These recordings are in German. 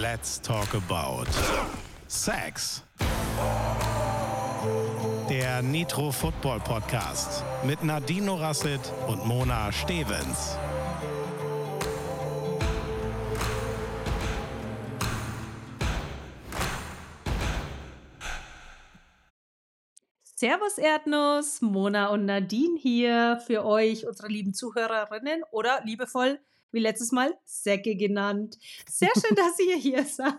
Let's talk about Sex. Der Nitro Football Podcast mit Nadine Rasset und Mona Stevens. Servus Erdnuss, Mona und Nadine hier für euch, unsere lieben Zuhörerinnen oder liebevoll wie letztes Mal Säcke genannt. Sehr schön, dass ihr hier seid.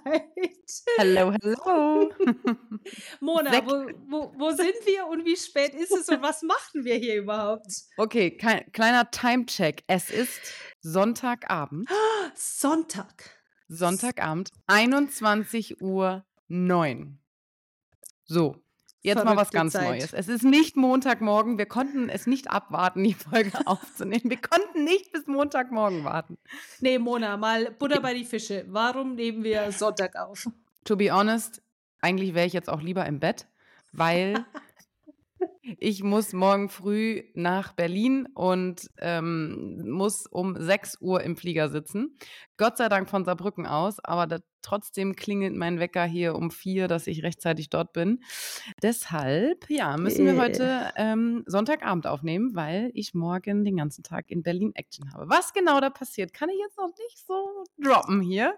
Hallo, hallo. Mona, wo, wo, wo, sind wir und wie spät ist es und was machen wir hier überhaupt? Okay, kein, kleiner Time-Check. Es ist Sonntagabend. Sonntag. Sonntagabend, 21 Uhr 9. So, Jetzt mal was ganz Zeit. Neues. Es ist nicht Montagmorgen. Wir konnten es nicht abwarten, die Folge aufzunehmen. Wir konnten nicht bis Montagmorgen warten. Nee, Mona, mal Butter bei die Fische. Warum nehmen wir Sonntag auf? To be honest, eigentlich wäre ich jetzt auch lieber im Bett, weil ich muss morgen früh nach Berlin und ähm, muss um 6 Uhr im Flieger sitzen. Gott sei Dank von Saarbrücken aus, aber da, trotzdem klingelt mein Wecker hier um 4, dass ich rechtzeitig dort bin. Deshalb, ja, müssen wir heute ähm, Sonntagabend aufnehmen, weil ich morgen den ganzen Tag in Berlin Action habe. Was genau da passiert, kann ich jetzt noch nicht so droppen hier.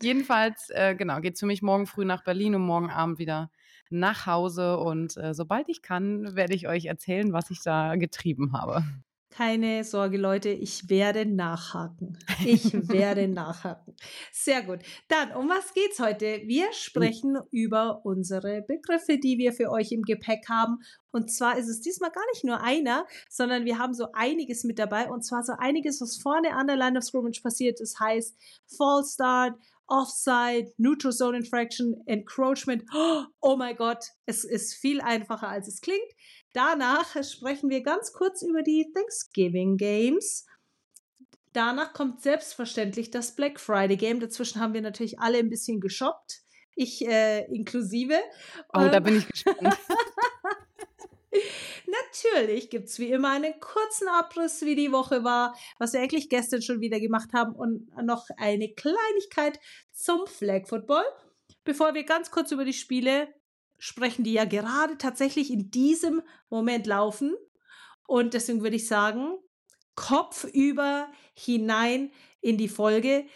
Jedenfalls, äh, genau, geht es für mich morgen früh nach Berlin und morgen Abend wieder nach Hause und äh, sobald ich kann, werde ich euch erzählen, was ich da getrieben habe. Keine Sorge, Leute, ich werde nachhaken. Ich werde nachhaken. Sehr gut. Dann, um was geht's heute? Wir hm. sprechen über unsere Begriffe, die wir für euch im Gepäck haben. Und zwar ist es diesmal gar nicht nur einer, sondern wir haben so einiges mit dabei. Und zwar so einiges, was vorne an der Line of Scrimmage passiert. Das heißt Fall Start, Offside, Neutral Zone Infraction, Encroachment. Oh mein Gott, es ist viel einfacher, als es klingt. Danach sprechen wir ganz kurz über die Thanksgiving Games. Danach kommt selbstverständlich das Black Friday Game. Dazwischen haben wir natürlich alle ein bisschen geshoppt. Ich äh, inklusive. Oh, ähm, da bin ich gespannt. Natürlich gibt es wie immer einen kurzen Abriss, wie die Woche war, was wir eigentlich gestern schon wieder gemacht haben und noch eine Kleinigkeit zum Flag Football. Bevor wir ganz kurz über die Spiele sprechen, die ja gerade tatsächlich in diesem Moment laufen. Und deswegen würde ich sagen, Kopf über hinein in die Folge.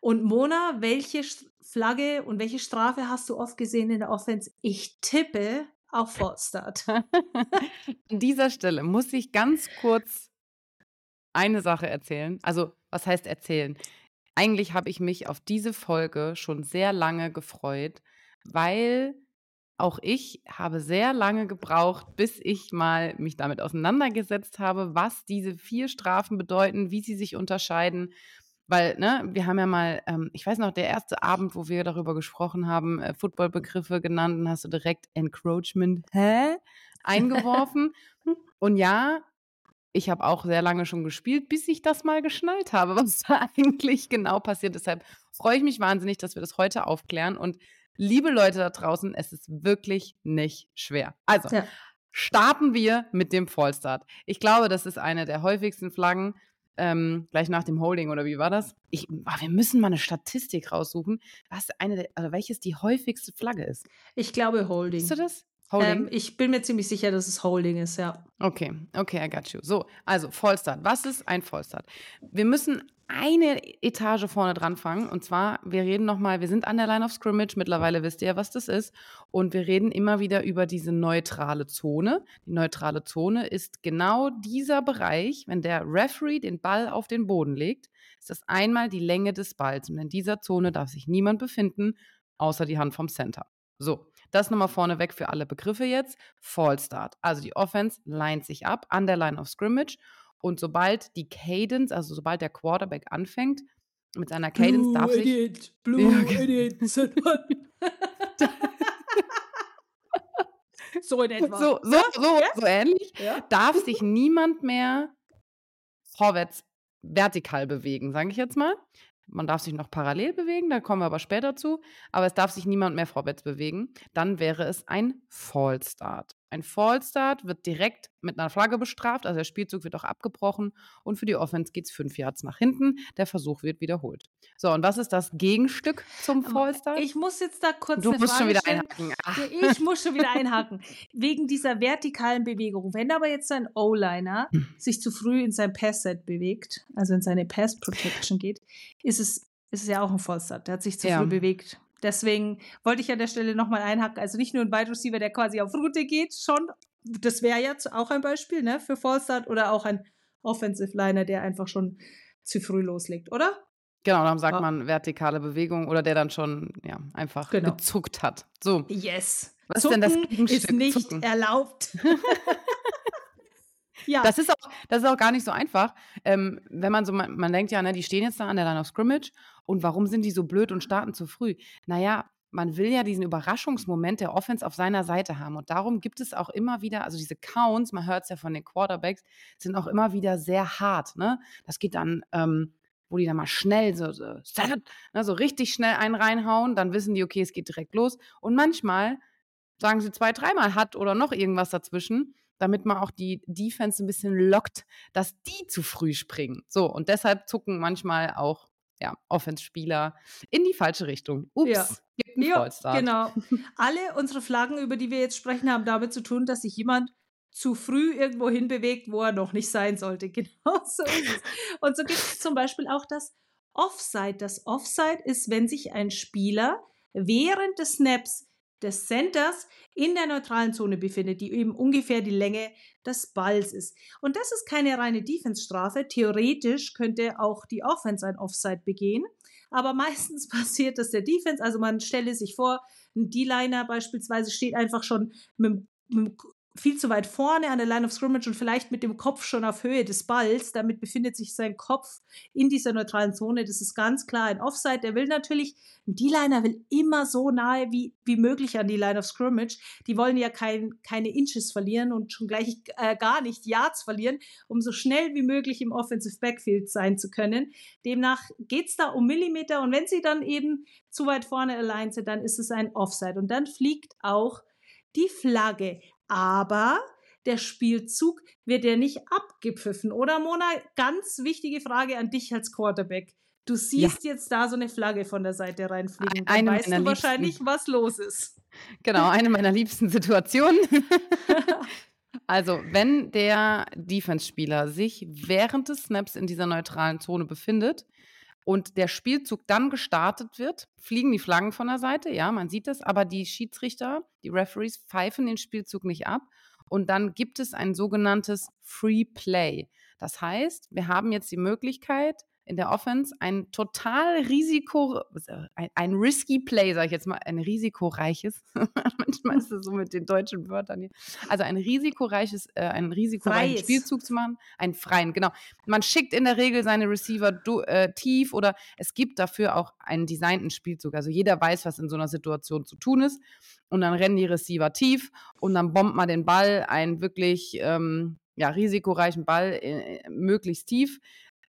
Und Mona, welche Flagge und welche Strafe hast du oft gesehen in der Offense? Ich tippe, auf Forstart. An dieser Stelle muss ich ganz kurz eine Sache erzählen. Also, was heißt erzählen? Eigentlich habe ich mich auf diese Folge schon sehr lange gefreut, weil auch ich habe sehr lange gebraucht, bis ich mal mich damit auseinandergesetzt habe, was diese vier Strafen bedeuten, wie sie sich unterscheiden weil, ne, wir haben ja mal, ähm, ich weiß noch, der erste Abend, wo wir darüber gesprochen haben, äh, Footballbegriffe genannt, dann hast du direkt Encroachment, hä? Eingeworfen. und ja, ich habe auch sehr lange schon gespielt, bis ich das mal geschnallt habe, was da eigentlich genau passiert. Deshalb freue ich mich wahnsinnig, dass wir das heute aufklären. Und liebe Leute da draußen, es ist wirklich nicht schwer. Also, ja. starten wir mit dem Fallstart. Ich glaube, das ist eine der häufigsten Flaggen ähm, gleich nach dem Holding oder wie war das? Ich, oh, wir müssen mal eine Statistik raussuchen, was eine, der, also welches die häufigste Flagge ist. Ich glaube Holding. Weißt du das? Holding? Ähm, ich bin mir ziemlich sicher, dass es Holding ist, ja. Okay, okay, I got you. So, also Fallstart. Was ist ein Fallstart? Wir müssen eine Etage vorne dran fangen. Und zwar, wir reden nochmal, wir sind an der Line of Scrimmage. Mittlerweile wisst ihr ja, was das ist. Und wir reden immer wieder über diese neutrale Zone. Die neutrale Zone ist genau dieser Bereich, wenn der Referee den Ball auf den Boden legt, ist das einmal die Länge des Balls. Und in dieser Zone darf sich niemand befinden, außer die Hand vom Center. So, das nochmal vorneweg für alle Begriffe jetzt. Fall Start. Also die Offense leint sich ab an der Line of Scrimmage und sobald die Cadence, also sobald der Quarterback anfängt, mit seiner Cadence Blue darf idiot, sich. Blue ja, Idiot, So in etwa. So, so, so, so ähnlich. Ja? Darf sich niemand mehr vorwärts vertikal bewegen, sage ich jetzt mal. Man darf sich noch parallel bewegen, da kommen wir aber später zu. Aber es darf sich niemand mehr vorwärts bewegen. Dann wäre es ein Fall Start. Ein Fallstart wird direkt mit einer Flagge bestraft, also der Spielzug wird auch abgebrochen und für die Offense geht es fünf Yards nach hinten. Der Versuch wird wiederholt. So, und was ist das Gegenstück zum Fallstart? Ich muss jetzt da kurz Du musst Frage schon wieder stellen. einhaken. Ach. Ich muss schon wieder einhaken. Wegen dieser vertikalen Bewegung. Wenn aber jetzt ein O-Liner sich zu früh in sein Pass-Set bewegt, also in seine Pass-Protection geht, ist es, ist es ja auch ein Fallstart. Der hat sich zu Ja. früh bewegt. Deswegen wollte ich an der Stelle nochmal einhaken. Also nicht nur ein Wide Receiver, der quasi auf Route geht, schon. Das wäre jetzt auch ein Beispiel ne, für Fallstart oder auch ein Offensive Liner, der einfach schon zu früh loslegt, oder? Genau, dann sagt Ja. man vertikale Bewegung oder der dann schon ja, einfach Genau. gezuckt hat. So, Yes. Was ist denn das Zucken ist Gegenstück? nicht Zucken. erlaubt. ja. Das ist auch, das ist auch gar nicht so einfach. Ähm, wenn man so, man, man denkt ja, ne, die stehen jetzt da an der Line of Scrimmage und warum sind die so blöd und starten zu früh? Naja, man will ja diesen Überraschungsmoment der Offense auf seiner Seite haben. Und darum gibt es auch immer wieder, also diese Counts, man hört es ja von den Quarterbacks, sind auch immer wieder sehr hart. Ne? Das geht dann, ähm, wo die dann mal schnell so, so, ne, so richtig schnell einen reinhauen, dann wissen die, okay, es geht direkt los. Und manchmal sagen sie zwei, dreimal hat oder noch irgendwas dazwischen, damit man auch die Defense ein bisschen lockt, dass die zu früh springen. So, und deshalb zucken manchmal auch ja, Offense-Spieler in die falsche Richtung. Ups, Ja. gibt einen Ja, Fallstart. genau. Alle unsere Flaggen, über die wir jetzt sprechen, haben damit zu tun, dass sich jemand zu früh irgendwo hinbewegt, wo er noch nicht sein sollte. Genau so ist es. Und so gibt es zum Beispiel auch das Offside. Das Offside ist, wenn sich ein Spieler während des Snaps des Centers in der neutralen Zone befindet, die eben ungefähr die Länge des Balls ist. Und das ist keine reine Defense-Strafe. Theoretisch könnte auch die Offense ein Offside begehen. Aber meistens passiert das der Defense. Also man stelle sich vor, ein D-Liner beispielsweise steht einfach schon mit, mit viel zu weit vorne an der Line of Scrimmage und vielleicht mit dem Kopf schon auf Höhe des Balls. Damit befindet sich sein Kopf in dieser neutralen Zone. Das ist ganz klar ein Offside. Der will natürlich, ein D-Liner will immer so nahe wie, wie möglich an die Line of Scrimmage. Die wollen ja kein, keine Inches verlieren und schon gleich äh, gar nicht Yards verlieren, um so schnell wie möglich im Offensive Backfield sein zu können. Demnach geht es da um Millimeter und wenn sie dann eben zu weit vorne allein sind, dann ist es ein Offside und dann fliegt auch die Flagge. Aber der Spielzug wird ja nicht abgepfiffen, oder Mona? Ganz wichtige Frage an dich als Quarterback. Du siehst jetzt da so eine Flagge von der Seite reinfliegen. Dann Eine weißt du meiner wahrscheinlich, liebsten. was los ist. Genau, eine meiner liebsten Situationen. also, wenn der Defense-Spieler sich während des Snaps in dieser neutralen Zone befindet und der Spielzug dann gestartet wird, fliegen die Flaggen von der Seite, ja, man sieht das, aber die Schiedsrichter, die Referees pfeifen den Spielzug nicht ab und dann gibt es ein sogenanntes Free Play. Das heißt, wir haben jetzt die Möglichkeit, in der Offense ein total Risiko, ein, ein risky Play, sage ich jetzt mal, ein risikoreiches. Manchmal ist es so mit den deutschen Wörtern hier. Also ein risikoreiches, äh, einen risikoreichen Freies. Spielzug zu machen, einen freien, genau. Man schickt in der Regel seine Receiver du, äh, tief oder es gibt dafür auch einen designten Spielzug. Also jeder weiß, was in so einer Situation zu tun ist. Und dann rennen die Receiver tief und dann bombt man den Ball, einen wirklich ähm, ja, risikoreichen Ball äh, möglichst tief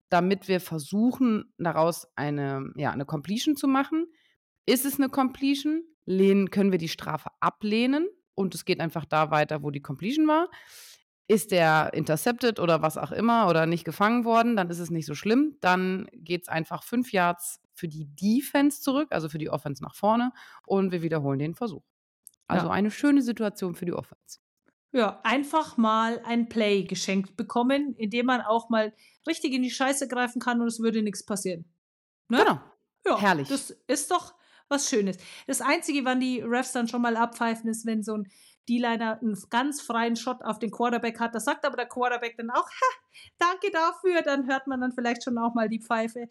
damit wir versuchen, daraus eine, ja, eine Completion zu machen. Ist es eine Completion? Lehnen, können wir die Strafe ablehnen und es geht einfach da weiter, wo die Completion war. Ist der intercepted oder was auch immer oder nicht gefangen worden, dann ist es nicht so schlimm. Dann geht es einfach fünf Yards für die Defense zurück, also für die Offense nach vorne und wir wiederholen den Versuch. Also Ja. eine schöne Situation für die Offense. Ja, einfach mal ein Play geschenkt bekommen, in dem man auch mal richtig in die Scheiße greifen kann und es würde nichts passieren. Ne? Genau. Ja, Herrlich. Das ist doch was Schönes. Das Einzige, wann die Refs dann schon mal abpfeifen, ist, wenn so ein D-Liner einen ganz freien Shot auf den Quarterback hat. Das sagt aber der Quarterback dann auch, ha, danke dafür. Dann hört man dann vielleicht schon auch mal die Pfeife.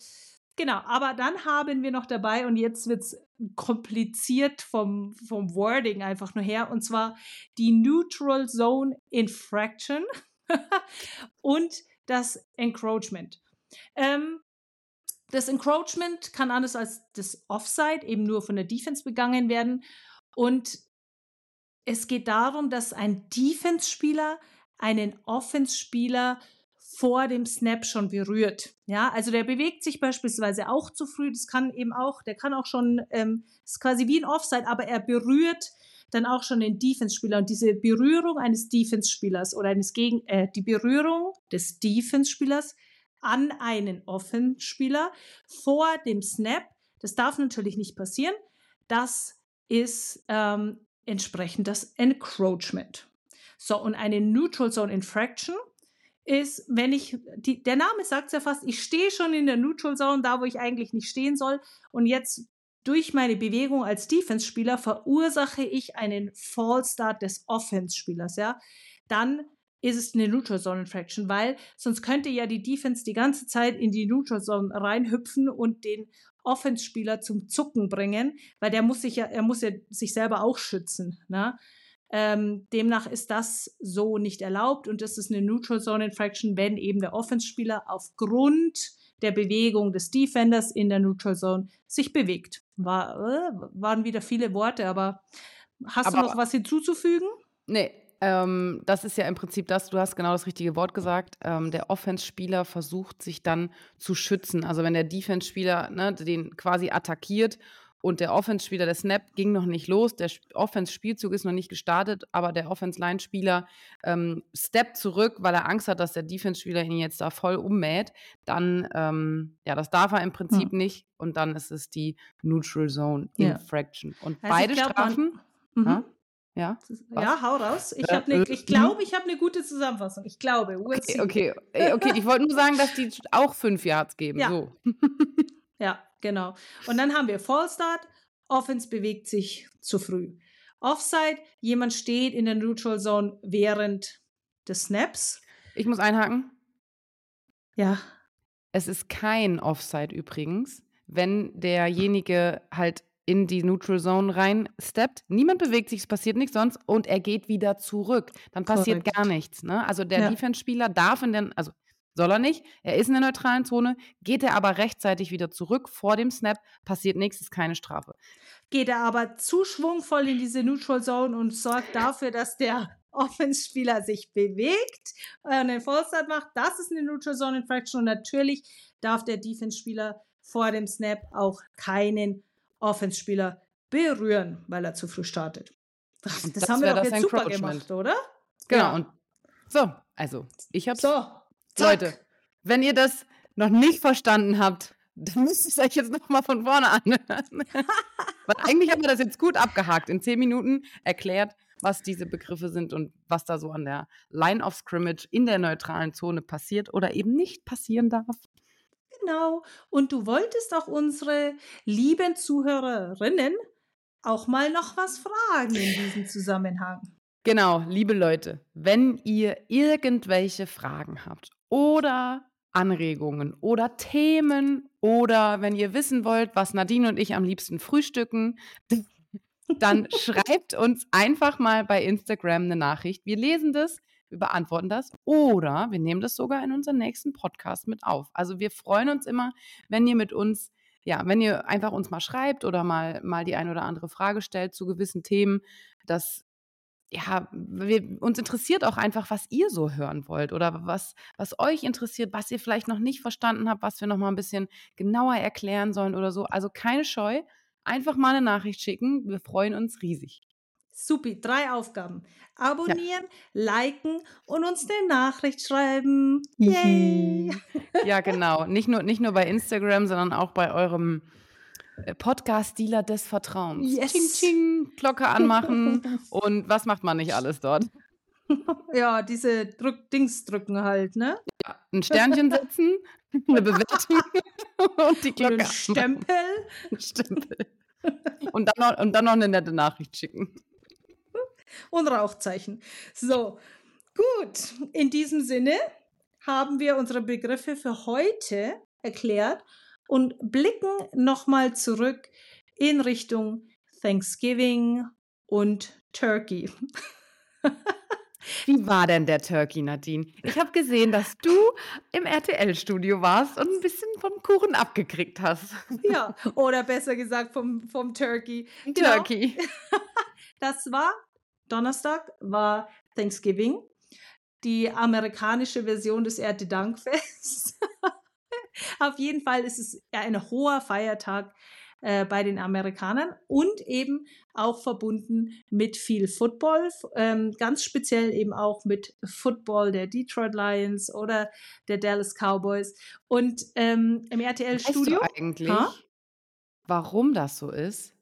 Genau, aber dann haben wir noch dabei, und jetzt wird es kompliziert vom, vom Wording einfach nur her, und zwar die Neutral Zone Infraction und das Encroachment. Ähm, das Encroachment kann anders als das Offside eben nur von der Defense begangen werden. Und es geht darum, dass ein Defense-Spieler einen Offense-Spieler vor dem Snap schon berührt. Ja, also der bewegt sich beispielsweise auch zu früh. Das kann eben auch, der kann auch schon, ähm, ist quasi wie ein Offside, aber er berührt dann auch schon den Defense-Spieler. Und diese Berührung eines Defense-Spielers oder eines Gegen, äh, die Berührung des Defense-Spielers an einen Offense-Spieler vor dem Snap, das darf natürlich nicht passieren. Das ist ähm, entsprechend das Encroachment. So, und eine Neutral Zone Infraction ist, wenn ich, die, der Name sagt es ja fast, ich stehe schon in der Neutral Zone, da wo ich eigentlich nicht stehen soll. Und jetzt durch meine Bewegung als Defense-Spieler verursache ich einen Fallstart des Offense-Spielers, ja. Dann ist es eine Neutral Zone Infraction, weil sonst könnte ja die Defense die ganze Zeit in die Neutral Zone reinhüpfen und den Offense-Spieler zum Zucken bringen, weil der muss sich ja, er muss ja sich selber auch schützen. Ne? Ähm, demnach ist das so nicht erlaubt und das ist eine Neutral Zone Infraction, wenn eben der Offense-Spieler aufgrund der Bewegung des Defenders in der Neutral Zone sich bewegt. War, äh, waren wieder viele Worte, aber hast aber, du noch was hinzuzufügen? Nee, ähm, das ist ja im Prinzip das, du hast genau das richtige Wort gesagt. Ähm, der Offense-Spieler versucht sich dann zu schützen. Also wenn der Defense-Spieler ne, den quasi attackiert und der Offense-Spieler, der Snap ging noch nicht los, der Offense-Spielzug ist noch nicht gestartet, aber der Offense-Line-Spieler ähm, steppt zurück, weil er Angst hat, dass der Defense-Spieler ihn jetzt da voll ummäht, dann, ähm, ja, das darf er im Prinzip hm. nicht und dann ist es die Neutral Zone Infraction. Ja. Und also beide glaub, Strafen. Man, mhm. ja? Ja, hau raus. Ich, ne, äh, ich glaube, ich habe eine gute Zusammenfassung. Ich glaube. Okay, okay, okay. Ich wollte nur sagen, dass die auch fünf Yards geben. Ja. So. ja, Genau. Und dann haben wir Fallstart, Offense bewegt sich zu früh. Offside, jemand steht in der Neutral Zone während des Snaps. Ich muss einhaken. Ja. Es ist kein Offside übrigens, wenn derjenige halt in die Neutral Zone rein steppt. Niemand bewegt sich, es passiert nichts sonst und er geht wieder zurück. Dann passiert Korrekt. gar nichts. Ne? Also der ja. Defense-Spieler darf in den, also soll er nicht. Er ist in der neutralen Zone, geht er aber rechtzeitig wieder zurück vor dem Snap, passiert nichts, ist keine Strafe. Geht er aber zu schwungvoll in diese Neutral Zone und sorgt dafür, dass der Offense-Spieler sich bewegt und einen Fallstart macht, das ist eine Neutral Zone Infraction und natürlich darf der Defense-Spieler vor dem Snap auch keinen Offense-Spieler berühren, weil er zu früh startet. Das, das haben wir doch jetzt super gemacht, oder? Genau. Ja. Und so, also ich habe so. Leute, wenn ihr das noch nicht verstanden habt, dann müsst ihr es euch jetzt nochmal von vorne anhören. Weil eigentlich haben wir das jetzt gut abgehakt. In zehn Minuten erklärt, was diese Begriffe sind und was da so an der Line of Scrimmage in der neutralen Zone passiert oder eben nicht passieren darf. Genau. Und du wolltest auch unsere lieben Zuhörerinnen auch mal noch was fragen in diesem Zusammenhang. Genau, liebe Leute, wenn ihr irgendwelche Fragen habt oder Anregungen oder Themen oder wenn ihr wissen wollt, was Nadine und ich am liebsten frühstücken, dann schreibt uns einfach mal bei Instagram eine Nachricht. Wir lesen das, wir beantworten das oder wir nehmen das sogar in unseren nächsten Podcast mit auf. Also wir freuen uns immer, wenn ihr mit uns ja, wenn ihr einfach uns mal schreibt oder mal, mal die ein oder andere Frage stellt zu gewissen Themen, das ja, wir, uns interessiert auch einfach, was ihr so hören wollt oder was, was euch interessiert, was ihr vielleicht noch nicht verstanden habt, was wir noch mal ein bisschen genauer erklären sollen oder so. Also keine Scheu, einfach mal eine Nachricht schicken. Wir freuen uns riesig. Supi, drei Aufgaben. Abonnieren, ja. liken und uns eine Nachricht schreiben. Yay! ja, genau. Nicht nur, nicht nur bei Instagram, sondern auch bei eurem Podcast-Dealer des Vertrauens. Yes. Ching, ching, Glocke anmachen und was macht man nicht alles dort? Ja, diese Drück Dings drücken halt, ne? Ja, ein Sternchen setzen, eine Bewertung und die Glocke. Und Stempel. Stempel. Und dann, noch, und dann noch eine nette Nachricht schicken. Und Rauchzeichen. So, gut. In diesem Sinne haben wir unsere Begriffe für heute erklärt und blicken nochmal zurück in Richtung Thanksgiving und Turkey. Wie war denn der Turkey, Nadine? Ich habe gesehen, dass du im RTL-Studio warst und ein bisschen vom Kuchen abgekriegt hast. Ja, oder besser gesagt vom, vom Turkey. Genau. Turkey. Das war Donnerstag, war Thanksgiving, die amerikanische Version des Erntedankfests. Auf jeden Fall ist es ein hoher Feiertag äh, bei den Amerikanern und eben auch verbunden mit viel Football, ähm, ganz speziell eben auch mit Football der Detroit Lions oder der Dallas Cowboys. Und ähm, im RTL-Studio. Weißt du eigentlich, ha? warum das so ist?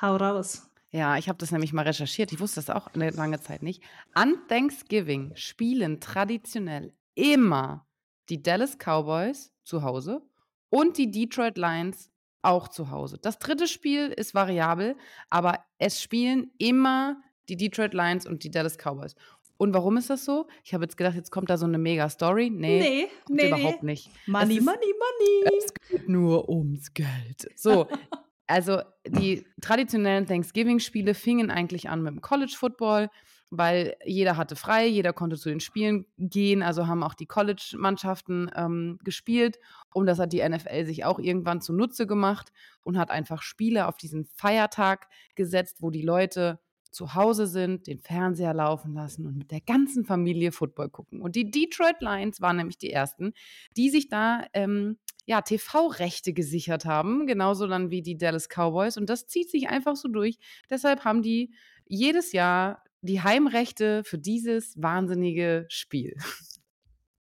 Hau raus. Ja, ich habe das nämlich mal recherchiert. Ich wusste das auch eine lange Zeit nicht. An Thanksgiving spielen traditionell immer die Dallas Cowboys zu Hause und die Detroit Lions auch zu Hause. Das dritte Spiel ist variabel, aber es spielen immer die Detroit Lions und die Dallas Cowboys. Und warum ist das so? Ich habe jetzt gedacht, jetzt kommt da so eine mega Story. Nee, nee, nee überhaupt nicht. Money, ist, money, money. Es geht nur ums Geld. So, also die traditionellen Thanksgiving-Spiele fingen eigentlich an mit dem College Football, weil jeder hatte frei, jeder konnte zu den Spielen gehen, also haben auch die College-Mannschaften ähm, gespielt. Und das hat die NFL sich auch irgendwann zunutze gemacht und hat einfach Spiele auf diesen Feiertag gesetzt, wo die Leute zu Hause sind, den Fernseher laufen lassen und mit der ganzen Familie Football gucken. Und die Detroit Lions waren nämlich die ersten, die sich da ähm, ja, TV-Rechte gesichert haben, genauso dann wie die Dallas Cowboys. Und das zieht sich einfach so durch. Deshalb haben die jedes Jahr die Heimrechte für dieses wahnsinnige Spiel.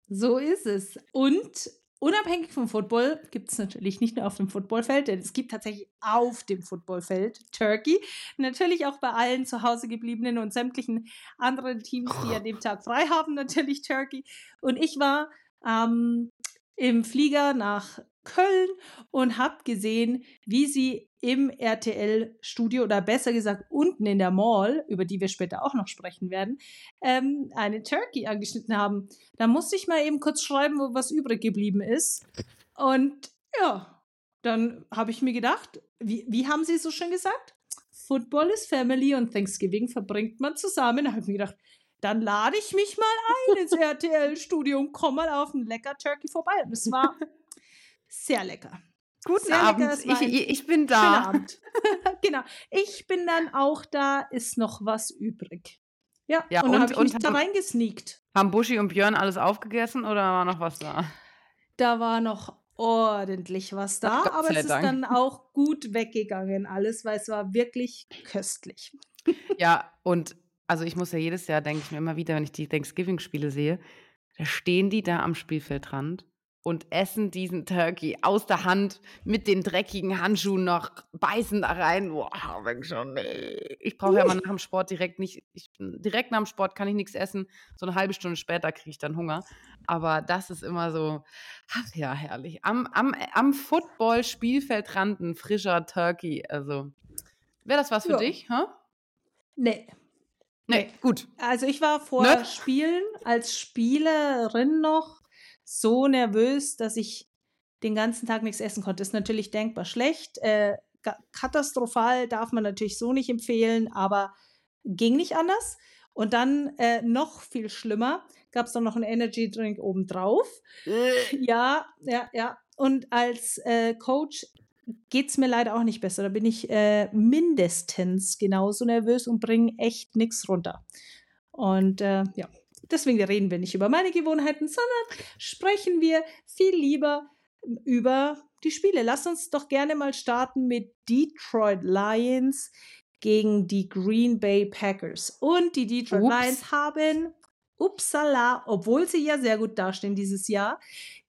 So ist es. Und unabhängig vom Football gibt es natürlich nicht nur auf dem Footballfeld, denn es gibt tatsächlich auf dem Footballfeld Turkey. Natürlich auch bei allen zu Hause gebliebenen und sämtlichen anderen Teams, die an dem Tag frei haben, natürlich Turkey. Und ich war ähm, im Flieger nach Köln und habe gesehen, wie sie im RTL-Studio oder besser gesagt unten in der Mall, über die wir später auch noch sprechen werden, ähm, eine Turkey angeschnitten haben. Da musste ich mal eben kurz schreiben, wo was übrig geblieben ist. Und ja, dann habe ich mir gedacht, wie, wie haben sie so schön gesagt? Football is Family und Thanksgiving verbringt man zusammen. Da habe ich mir gedacht, dann lade ich mich mal ein ins RTL-Studio und komme mal auf ein lecker Turkey vorbei. Und es war sehr lecker. Guten sehr Abend. Ich, ich, bin da. genau, ich bin dann auch da, ist noch was übrig. Ja, ja und, und dann habe ich mich da reingesneakt. Haben Buschi und Björn alles aufgegessen oder war noch was da? Da war noch ordentlich was da, Ach, aber es ist Dank. dann auch gut weggegangen alles, weil es war wirklich köstlich. Ja, und also ich muss ja jedes Jahr, denke ich mir immer wieder, wenn ich die Thanksgiving-Spiele sehe, da stehen die da am Spielfeldrand und essen diesen Turkey aus der Hand mit den dreckigen Handschuhen noch, beißen da rein. Boah, wenn schon, nee. Ich brauche ja mal nach dem Sport direkt nicht, ich, direkt nach dem Sport kann ich nichts essen. So eine halbe Stunde später kriege ich dann Hunger. Aber das ist immer so, ach ja, herrlich. Am, am, am Football-Spielfeldrand ein frischer Turkey. Also, wäre das was für ja. dich? Huh? Nee. Nee, gut. Also ich war vor ne? Spielen als Spielerin noch so nervös, dass ich den ganzen Tag nichts essen konnte. Ist natürlich denkbar schlecht. Äh, katastrophal darf man natürlich so nicht empfehlen, aber ging nicht anders. Und dann äh, noch viel schlimmer, gab es dann noch einen Energy Drink obendrauf. Äh. ja, ja, ja. Und als äh, Coach geht es mir leider auch nicht besser. Da bin ich äh, mindestens genauso nervös und bringe echt nichts runter. Und äh, ja, deswegen reden wir nicht über meine Gewohnheiten, sondern sprechen wir viel lieber über die Spiele. Lass uns doch gerne mal starten mit Detroit Lions gegen die Green Bay Packers. Und die Detroit Ups. Lions haben, upsala, obwohl sie ja sehr gut dastehen dieses Jahr,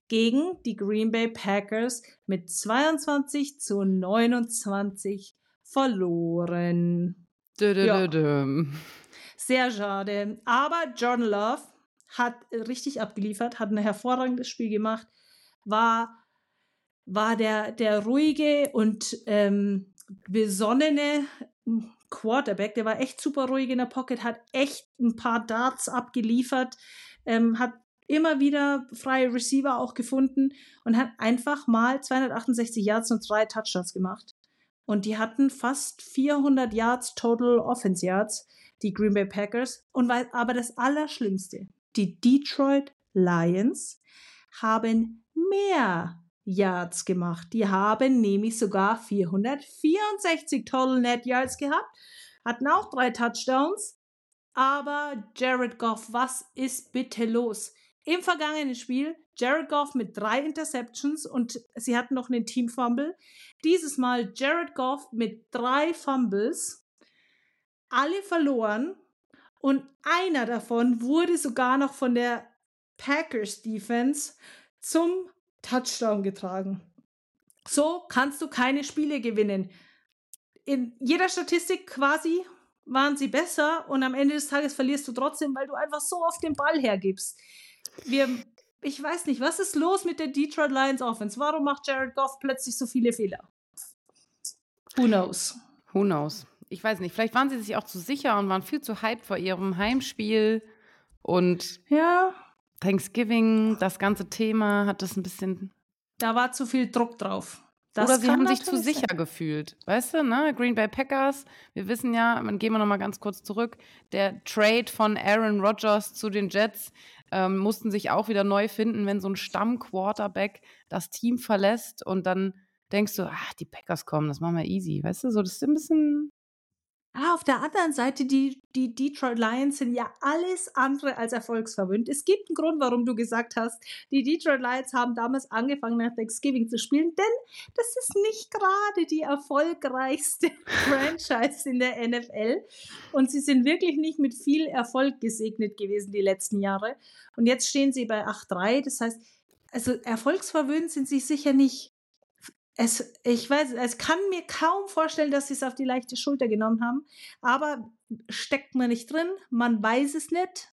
gegen die Green Bay Packers mit 22 zu 29 verloren. Dö, dö, ja. dö, Sehr schade. Aber John Love hat richtig abgeliefert, hat ein hervorragendes Spiel gemacht, war, war der, der ruhige und ähm, besonnene Quarterback, der war echt super ruhig in der Pocket, hat echt ein paar Darts abgeliefert, ähm, hat immer wieder freie Receiver auch gefunden und hat einfach mal 268 Yards und drei Touchdowns gemacht. Und die hatten fast 400 Yards Total Offense Yards, die Green Bay Packers. Und weil, aber das Allerschlimmste, die Detroit Lions haben mehr Yards gemacht. Die haben nämlich sogar 464 Total Net Yards gehabt, hatten auch drei Touchdowns. Aber Jared Goff, was ist bitte los? im vergangenen Spiel Jared Goff mit drei Interceptions und sie hatten noch einen Team-Fumble. Dieses Mal Jared Goff mit drei Fumbles. Alle verloren. Und einer davon wurde sogar noch von der Packers Defense zum Touchdown getragen. So kannst du keine Spiele gewinnen. In jeder Statistik quasi waren sie besser und am Ende des Tages verlierst du trotzdem, weil du einfach so oft den Ball hergibst. Wir, ich weiß nicht, was ist los mit der Detroit Lions Offense? Warum macht Jared Goff plötzlich so viele Fehler? Who knows? Who knows? Ich weiß nicht. Vielleicht waren sie sich auch zu sicher und waren viel zu hyped vor ihrem Heimspiel und ja. Thanksgiving, das ganze Thema hat das ein bisschen. Da war zu viel Druck drauf. Das Oder sie haben sich zu sicher sein. gefühlt. Weißt du, ne? Green Bay Packers, wir wissen ja, dann gehen wir nochmal ganz kurz zurück, der Trade von Aaron Rodgers zu den Jets ähm, mussten sich auch wieder neu finden, wenn so ein Stamm-Quarterback das Team verlässt und dann denkst du, ach, die Packers kommen, das machen wir easy. Weißt du, so, das ist ein bisschen Ah, auf der anderen Seite, die, die Detroit Lions sind ja alles andere als erfolgsverwöhnt. Es gibt einen Grund, warum du gesagt hast, die Detroit Lions haben damals angefangen, nach Thanksgiving zu spielen, denn das ist nicht gerade die erfolgreichste Franchise in der NFL. Und sie sind wirklich nicht mit viel Erfolg gesegnet gewesen die letzten Jahre. Und jetzt stehen sie bei 8-3. Das heißt, also erfolgsverwöhnt sind sie sicher nicht es, ich weiß, es kann mir kaum vorstellen, dass sie es auf die leichte Schulter genommen haben. Aber steckt man nicht drin, man weiß es nicht.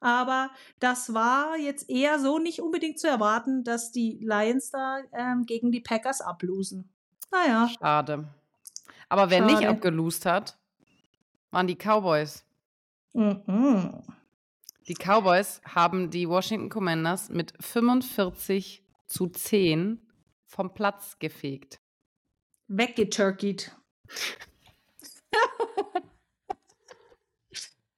Aber das war jetzt eher so nicht unbedingt zu erwarten, dass die Lions da ähm, gegen die Packers ablosen. Naja. Schade. Aber wer Schade. nicht abgelost hat, waren die Cowboys. Mhm. Die Cowboys haben die Washington Commanders mit 45 zu 10 vom Platz gefegt. Weggeturkeyt.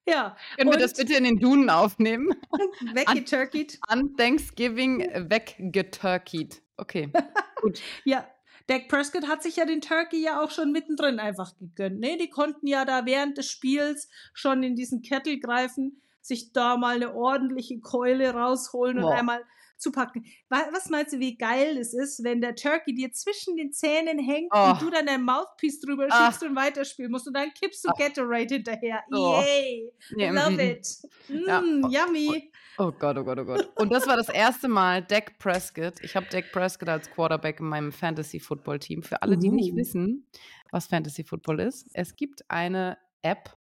ja. Können wir das bitte in den Dunen aufnehmen? Weggeturkeyt. An, an Thanksgiving weggeturkeyt. Okay, gut. ja, Dak Prescott hat sich ja den Turkey ja auch schon mittendrin einfach gegönnt. Ne? Die konnten ja da während des Spiels schon in diesen Kettel greifen, sich da mal eine ordentliche Keule rausholen Boah. und einmal zu packen. Was meinst du, wie geil es ist, wenn der Turkey dir zwischen den Zähnen hängt oh. und du dann dein Mouthpiece drüber Ach. schickst und weiterspielen musst und dann kippst du Ach. Gatorade hinterher. Oh. Yay! Yeah. Love mm, it. Mm, ja. Yummy. Oh Gott, oh Gott, oh Gott. Und das war das erste Mal Dak Prescott. Ich habe Dak Prescott als Quarterback in meinem Fantasy-Football-Team. Für alle, die uh. nicht wissen, was Fantasy-Football ist, es gibt eine App,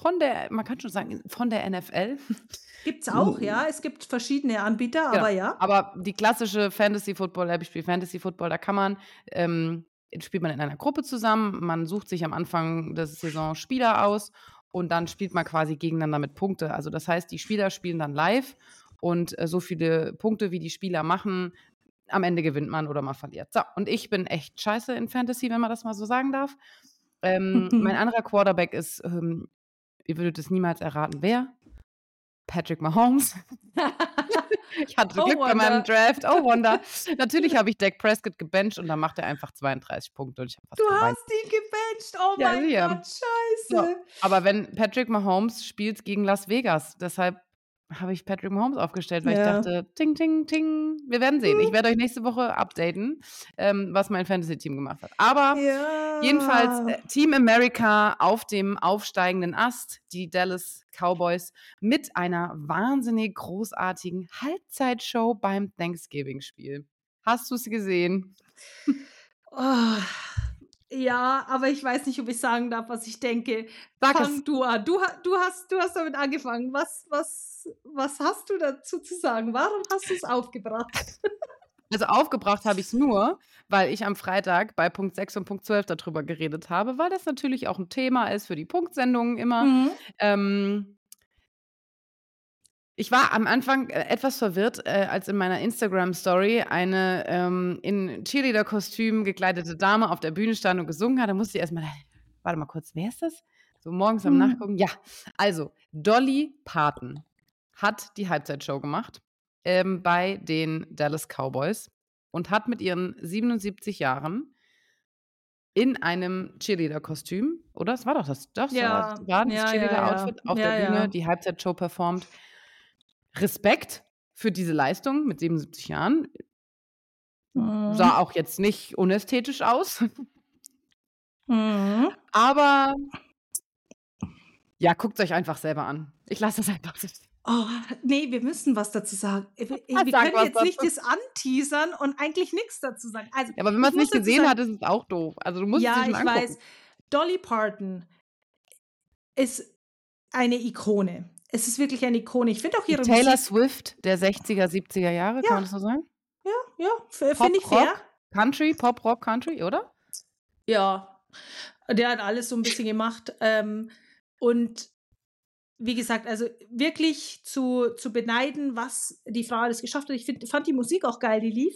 von der, man kann schon sagen, von der NFL. Gibt es auch, ja. Es gibt verschiedene Anbieter, aber ja. Aber die klassische Fantasy-Football-App, ich spiele Fantasy-Football, da kann man, ähm, spielt man in einer Gruppe zusammen, man sucht sich am Anfang der Saison Spieler aus und dann spielt man quasi gegeneinander mit Punkte. Also das heißt, die Spieler spielen dann live und äh, so viele Punkte, wie die Spieler machen, am Ende gewinnt man oder man verliert. So, und ich bin echt scheiße in Fantasy, wenn man das mal so sagen darf. Ähm, mein anderer Quarterback ist ähm, ihr würdet es niemals erraten, wer? Patrick Mahomes. ich hatte oh, Glück Wonder. bei meinem Draft. Oh, Wonder. Natürlich habe ich Dak Prescott gebencht und dann macht er einfach 32 Punkte. Und ich du gemeint. hast ihn gebencht. Oh ja, mein ja. Gott, scheiße. So. Aber wenn Patrick Mahomes spielt gegen Las Vegas, deshalb habe ich Patrick Mahomes aufgestellt, weil ja. ich dachte, ting, ting, ting. Wir werden sehen. Ich mhm. werde euch nächste Woche updaten, ähm, was mein Fantasy-Team gemacht hat. Aber ja. jedenfalls äh, Team America auf dem aufsteigenden Ast, die Dallas Cowboys, mit einer wahnsinnig großartigen Halbzeitshow beim Thanksgiving-Spiel. Hast du es gesehen? Oh, ja, aber ich weiß nicht, ob ich sagen darf, was ich denke. Sag Fang es. du an. Du, du, hast, du hast damit angefangen. Was, was was, hast du dazu zu sagen? Warum hast du es aufgebracht? Also aufgebracht habe ich es nur, weil ich am Freitag bei Punkt 6 und Punkt 12 darüber geredet habe, weil das natürlich auch ein Thema ist für die Punktsendungen immer. Mhm. Ähm, ich war am Anfang äh, etwas verwirrt, äh, als in meiner Instagram-Story eine ähm, in Cheerleader-Kostüm gekleidete Dame auf der Bühne stand und gesungen hat. Da musste ich erstmal, warte mal kurz, wer ist das? So morgens am mhm. Nachgucken. Ja, also Dolly Parton hat die Halbzeitshow gemacht ähm, bei den Dallas Cowboys und hat mit ihren 77 Jahren in einem Cheerleader-Kostüm, oder? Das war doch das, das ja, war, das, war das ja, Cheerleader-Outfit ja, auf der Bühne, die Halbzeitshow performt. Respekt für diese Leistung mit 77 Jahren. Mhm. Sah auch jetzt nicht unästhetisch aus. Mhm. Aber ja, guckt euch einfach selber an. Ich lasse das einfach. Oh, nee, wir müssen was dazu sagen. Wir, wir Sag können was jetzt nicht das anteasern und eigentlich nichts dazu sagen. Also, Ja, aber wenn man es nicht gesehen hat, ist es auch doof. Also du musst es ja, ich angucken. weiß. Dolly Parton ist eine Ikone. Es ist wirklich eine Ikone. Ich finde auch ihre Taylor Musik. Swift der 60er, 70er Jahre, Ja. kann man das so sagen? Ja, ja, Pop, finde ich fair. Rock, Country, Pop, Rock, Country, oder? Ja, der hat alles so ein bisschen gemacht. Ähm, und wie gesagt, also wirklich zu, zu beneiden, was die Frau alles geschafft hat. Ich find, fand die Musik auch geil, die lief.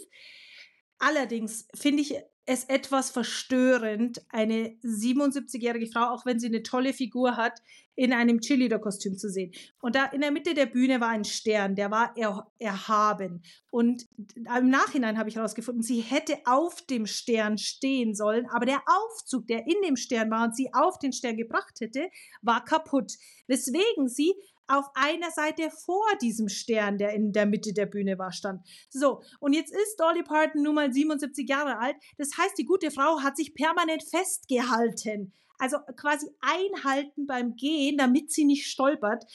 Allerdings finde ich es etwas verstörend, eine 77-jährige Frau, auch wenn sie eine tolle Figur hat, in einem Cheerleader-Kostüm zu sehen. Und da in der Mitte der Bühne war ein Stern, der war er, erhaben. Und im Nachhinein habe ich herausgefunden, sie hätte auf dem Stern stehen sollen, aber der Aufzug, der in dem Stern war und sie auf den Stern gebracht hätte, war kaputt. Weswegen sie auf einer Seite vor diesem Stern, der in der Mitte der Bühne war, stand. So, und jetzt ist Dolly Parton nun mal 77 Jahre alt. Das heißt, die gute Frau hat sich permanent festgehalten. Also quasi einhalten beim Gehen, damit sie nicht stolpert.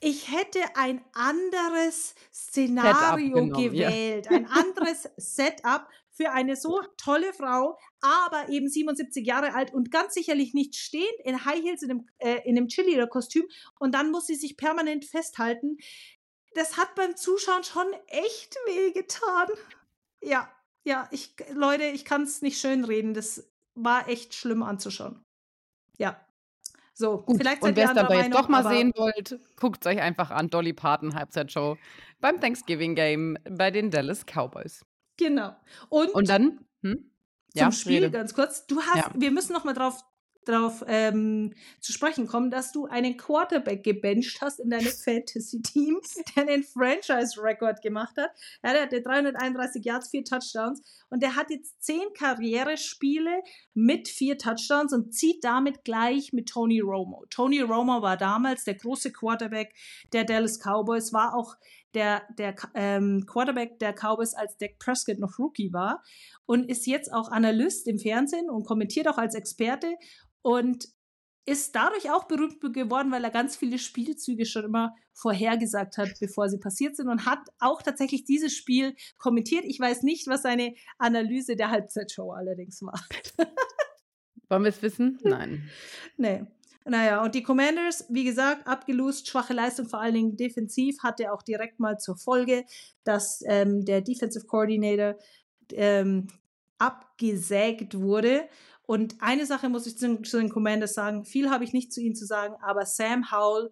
Ich hätte ein anderes Szenario genommen, ja. gewählt, ein anderes Setup für eine so tolle Frau, aber eben 77 Jahre alt und ganz sicherlich nicht stehend in High Heels in einem, äh, in einem Cheerleader-Kostüm und dann muss sie sich permanent festhalten. Das hat beim Zuschauen schon echt wehgetan. Ja, ja, ich, Leute, ich kann es nicht schönreden. Das war echt schlimm anzuschauen. Ja. So, Gut. vielleicht Und wer ihr es dabei jetzt doch mal sehen wollt, guckt euch einfach an Dolly Parton Halbzeitshow beim Thanksgiving Game bei den Dallas Cowboys. Genau. Und, Und dann, hm? zum Spiel rede. ganz kurz. Du hast, Ja. wir müssen noch mal drauf, drauf ähm, zu sprechen kommen, dass du einen Quarterback gebencht hast in deinem Fantasy-Team, der einen Franchise-Record gemacht hat. Ja, der hatte 331 Yards, vier Touchdowns und der hat jetzt zehn Karrierespiele mit vier Touchdowns und zieht damit gleich mit Tony Romo. Tony Romo war damals der große Quarterback der Dallas Cowboys, war auch der, der ähm, Quarterback der Cowboys, als Dak Prescott noch Rookie war und ist jetzt auch Analyst im Fernsehen und kommentiert auch als Experte und ist dadurch auch berühmt geworden, weil er ganz viele Spielzüge schon immer vorhergesagt hat, bevor sie passiert sind und hat auch tatsächlich dieses Spiel kommentiert. Ich weiß nicht, was seine Analyse der Halbzeitshow allerdings war. Wollen wir es wissen? Nein. Nee. Naja, und die Commanders, wie gesagt, abgelost, schwache Leistung, vor allen Dingen defensiv, hatte auch direkt mal zur Folge, dass ähm, der Defensive Coordinator ähm, abgesägt wurde. Und eine Sache muss ich zu, zu den Commanders sagen, viel habe ich nicht zu ihnen zu sagen, aber Sam Howell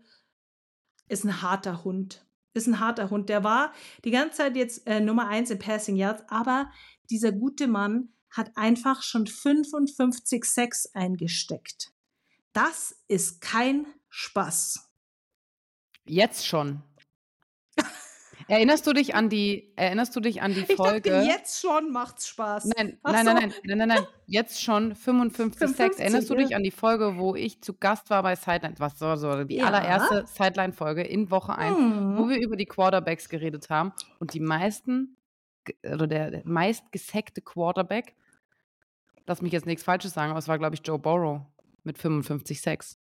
ist ein harter Hund. Ist ein harter Hund. Der war die ganze Zeit jetzt äh, Nummer eins in Passing Yards, aber dieser gute Mann hat einfach schon 55 Sacks eingesteckt. Das ist kein Spaß. Jetzt schon. Erinnerst du dich an die, erinnerst du dich an die Ich Folge? dachte, jetzt schon macht's Spaß. Nein, nein, nein, nein, nein, nein, nein, jetzt schon 55 Sex. 55, Erinnerst du dich an die Folge, wo ich zu Gast war bei Sideline? Was so, so die Ja. allererste Sideline-Folge in Woche 1, Hm. wo wir über die Quarterbacks geredet haben und die meisten, oder der, der meist gesackte Quarterback, lass mich jetzt nichts Falsches sagen, aber es war, glaube ich, Joe Burrow mit 55 Sex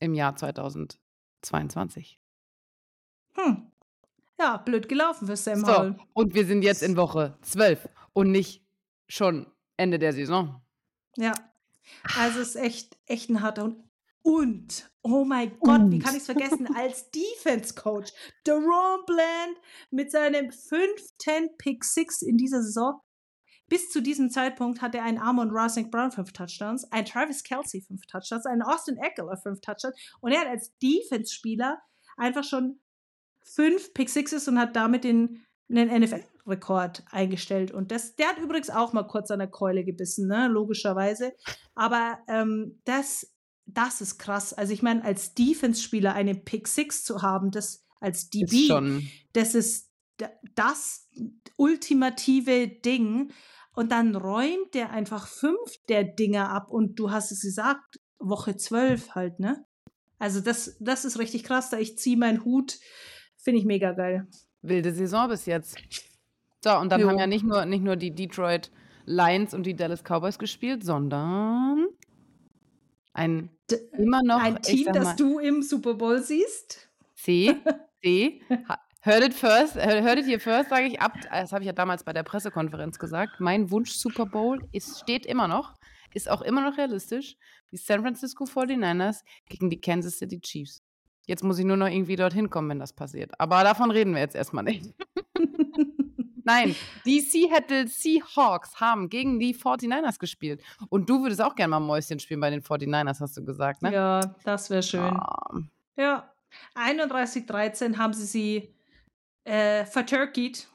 im Jahr 2022. Hm. Ja, blöd gelaufen für Sam So, Howell. und wir sind jetzt in Woche 12 und nicht schon Ende der Saison. Ja. Also es ist echt, echt ein harter Hund. Und, oh mein Gott, wie Und. kann ich es vergessen, als Defense-Coach, Deron Bland mit seinem fünften Pick Six in dieser Saison. Bis zu diesem Zeitpunkt hatte ein Amon Ross St. Brown fünf Touchdowns, ein Travis Kelsey fünf Touchdowns, ein Austin Eckler fünf Touchdowns und er hat als Defense-Spieler einfach schon fünf Pick Sixes und hat damit den, den NFL-Rekord eingestellt. Und das, der hat übrigens auch mal kurz an der Keule gebissen, ne? logischerweise. Aber ähm, das, das ist krass. Also ich meine, als Defense-Spieler einen Pick Six zu haben, das als Ist DB, schon. das ist das ultimative Ding. Und dann räumt der einfach fünf der Dinger ab und du hast es gesagt, Woche zwölf halt, ne? Also das, das ist richtig krass, da ich ziehe meinen Hut, finde ich mega geil. Wilde Saison bis jetzt. So, und dann Jo. haben ja nicht nur, nicht nur die Detroit Lions und die Dallas Cowboys gespielt, sondern ein D immer noch, Ein Team, mal, das du im Super Bowl siehst. C, C, heard it first, heard heard it here first, sage ich ab. Das habe ich ja damals bei der Pressekonferenz gesagt. Mein Wunsch Super Bowl ist, steht immer noch, ist auch immer noch realistisch. Die San Francisco 49ers gegen die Kansas City Chiefs. Jetzt muss ich nur noch irgendwie dorthin kommen, wenn das passiert. Aber davon reden wir jetzt erstmal nicht. Nein, die Seattle Seahawks haben gegen die 49ers gespielt. Und du würdest auch gerne mal Mäuschen spielen bei den 49ers, hast du gesagt, ne? Ja, das wäre schön. Ah, Ja, 31-13 haben sie sie äh, verturkeyed,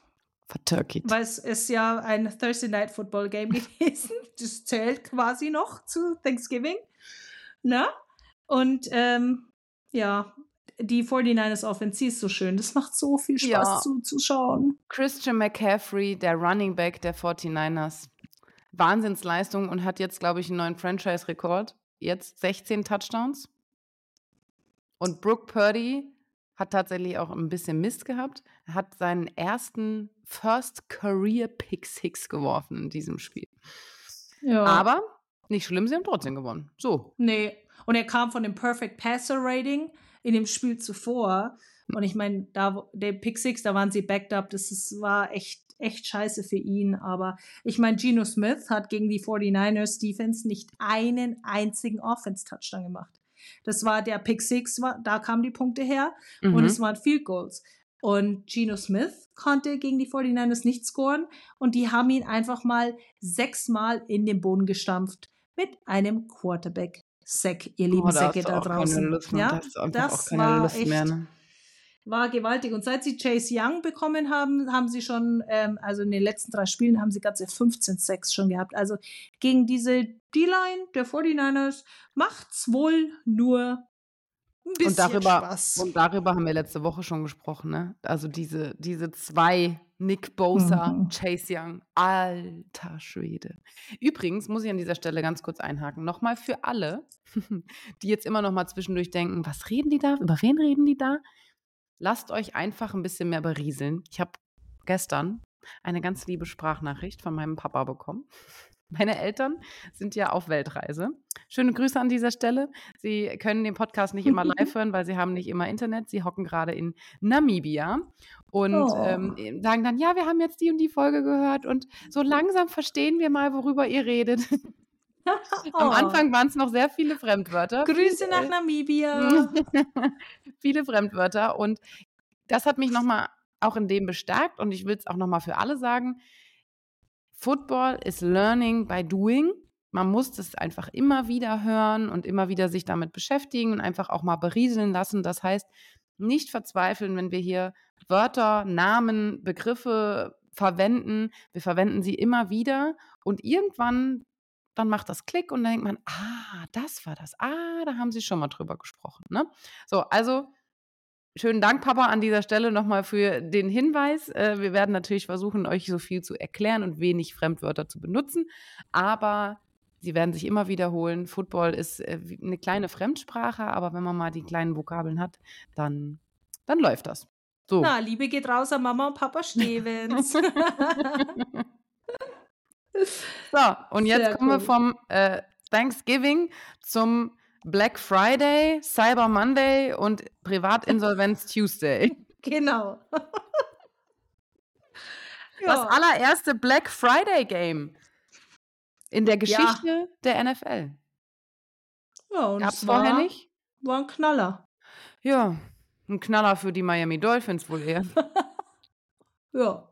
verturkeyed. weil es ist ja ein Thursday Night Football Game gewesen. Das zählt quasi noch zu Thanksgiving. Ne? Und ähm, ja, die 49ers Offense ist so schön. Das macht so viel Spaß Ja. zuzuschauen. Christian McCaffrey, der Running Back der 49ers. Wahnsinnsleistung und hat jetzt, glaube ich, einen neuen Franchise-Rekord. Jetzt 16 Touchdowns. Und Brooke Purdy hat tatsächlich auch ein bisschen Mist gehabt. Er hat seinen ersten First Career Pick Six geworfen in diesem Spiel. Ja. Aber nicht schlimm, sie haben trotzdem gewonnen. So. Nee. Und er kam von dem Perfect Passer Rating in dem Spiel zuvor. Und ich meine, da der Pick Six, da waren sie backed up. Das ist, war echt, echt scheiße für ihn. Aber ich meine, Geno Smith hat gegen die 49ers Defense nicht einen einzigen Offense-Touchdown gemacht. Das war der Pick Six, da kamen die Punkte her. Und Mhm. es waren Field Goals. Und Geno Smith konnte gegen die 49ers nicht scoren. Und die haben ihn einfach mal sechsmal in den Boden gestampft mit einem Quarterback-Sack, ihr lieben Oh, da Säcke da draußen. Lust ja, das keine war Lust echt, mehr. Ne? War gewaltig. Und seit sie Chase Young bekommen haben, haben sie schon, ähm, also in den letzten drei Spielen haben sie ganze 15 Sacks schon gehabt. Also gegen diese D-Line der 49ers macht's wohl nur ein bisschen Und darüber, Spaß. und darüber haben wir letzte Woche schon gesprochen, ne? Also diese, diese zwei, Nick Bosa, Mhm. Chase Young, alter Schwede. Übrigens muss ich an dieser Stelle ganz kurz einhaken. Nochmal für alle, die jetzt immer noch mal zwischendurch denken, was reden die da? Über wen reden die da? Lasst euch einfach ein bisschen mehr berieseln. Ich habe gestern eine ganz liebe Sprachnachricht von meinem Papa bekommen. Meine Eltern sind ja auf Weltreise. Schöne Grüße an dieser Stelle. Sie können den Podcast nicht immer live hören, weil sie haben nicht immer Internet. Sie hocken gerade in Namibia und Oh. ähm, sagen dann, ja, wir haben jetzt die und die Folge gehört und so langsam verstehen wir mal, worüber ihr redet. Am Oh. Anfang waren es noch sehr viele Fremdwörter. Grüße nach Äh, Namibia. viele Fremdwörter und das hat mich nochmal auch in dem bestärkt und ich will es auch nochmal für alle sagen. Football is learning by doing. Man muss das einfach immer wieder hören und immer wieder sich damit beschäftigen und einfach auch mal berieseln lassen. Das heißt, nicht verzweifeln, wenn wir hier Wörter, Namen, Begriffe verwenden. Wir verwenden sie immer wieder und irgendwann dann macht das Klick und dann denkt man, ah, das war das. Ah, da haben sie schon mal drüber gesprochen. Ne? So, also schönen Dank, Papa, an dieser Stelle nochmal für den Hinweis. Äh, wir werden natürlich versuchen, euch so viel zu erklären und wenig Fremdwörter zu benutzen, aber sie werden sich immer wiederholen. Football ist äh, eine kleine Fremdsprache, aber wenn man mal die kleinen Vokabeln hat, dann, dann läuft das. So. Na, Liebe geht raus an Mama und Papa Stevens. So, und jetzt Sehr kommen wir cool. vom äh, Thanksgiving zum Black Friday, Cyber Monday und Privatinsolvenz Tuesday. genau. Das allererste Black Friday Game in der Geschichte der NFL. ja, und Gab's es vorher war- nicht? War ein Knaller. Ja, ein Knaller für die Miami Dolphins wohl eher. Ja.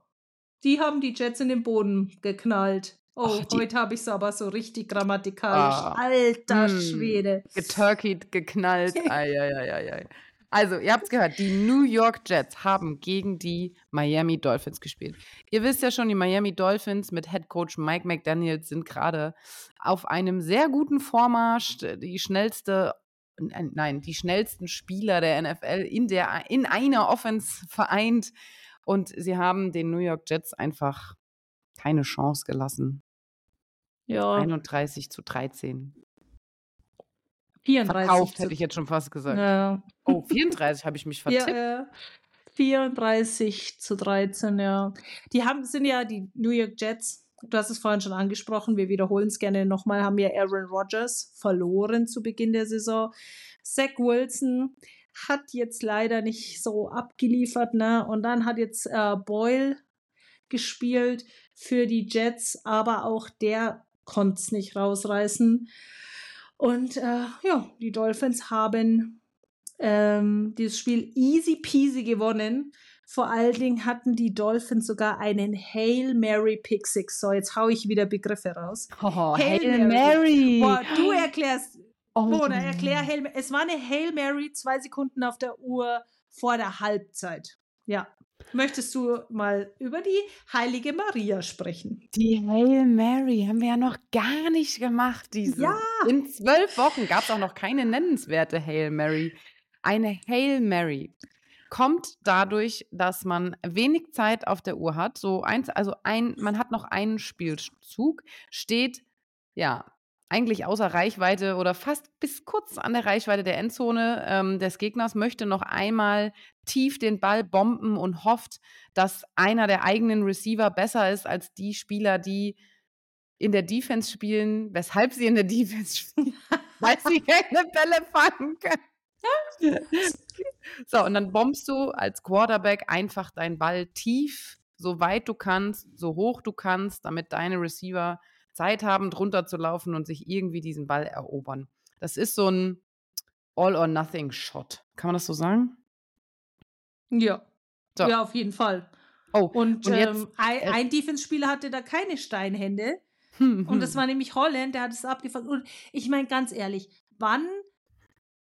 Die haben die Jets in den Boden geknallt. Oh, Ach, heute habe ich es aber so richtig grammatikalisch. Ah. Alter Hm. Schwede. Geturkeyt, geknallt. Ei, ei, ei, ei, ei. Also, ihr habt es gehört, die New York Jets haben gegen die Miami Dolphins gespielt. Ihr wisst ja schon, die Miami Dolphins mit Head Coach Mike McDaniels sind gerade auf einem sehr guten Vormarsch. Die schnellste, nein, nein, die schnellsten Spieler der NFL in, der, in einer Offense vereint. Und sie haben den New York Jets einfach keine Chance gelassen. Ja. 31 zu 13. 34 Verkauft, zu, hätte ich jetzt schon fast gesagt. ja. Oh, 34 habe ich mich vertippt. ja. 34 zu 13, ja. Die haben, sind ja die New York Jets. Du hast es vorhin schon angesprochen. Wir wiederholen es gerne nochmal. Haben ja Aaron Rodgers verloren zu Beginn der Saison. Zach Wilson hat jetzt leider nicht so abgeliefert, ne? Und dann hat jetzt äh, Boyle gespielt für die Jets, aber auch der konnte es nicht rausreißen. Und äh, ja, die Dolphins haben ähm, dieses Spiel easy peasy gewonnen. Vor allen Dingen hatten die Dolphins sogar einen Hail Mary Pick Six. So, jetzt hau ich wieder Begriffe raus. Oh, Hail Hail Mary. Boah, du erklärst, Oh. Mona, erklär Hail Es war eine Hail Mary, zwei Sekunden auf der Uhr vor der Halbzeit. Ja. Möchtest du mal über die heilige Maria sprechen? Die Hail Mary haben wir ja noch gar nicht gemacht. Diese. Ja. In zwölf Wochen gab es auch noch keine nennenswerte Hail Mary. Eine Hail Mary kommt dadurch, dass man wenig Zeit auf der Uhr hat. So eins, also ein, man hat noch einen Spielzug, steht ja eigentlich außer Reichweite oder fast bis kurz an der Reichweite der Endzone ähm, des Gegners, möchte noch einmal tief den Ball bomben und hofft, dass einer der eigenen Receiver besser ist als die Spieler, die in der Defense spielen, weshalb sie in der Defense spielen, weil sie keine Bälle fangen können. so, und dann bombst du als Quarterback einfach deinen Ball tief, so weit du kannst, so hoch du kannst, damit deine Receiver Zeit haben, drunter zu laufen und sich irgendwie diesen Ball erobern. Das ist so ein All-or-Nothing-Shot. Kann man das so sagen? Ja. So. Ja, auf jeden Fall. Oh, Und, und jetzt- ähm, ein, äh, ein Defense-Spieler hatte da keine Steinhände. Und Hm. das war nämlich Holland, der hat es abgefangen. Und ich meine ganz ehrlich, wann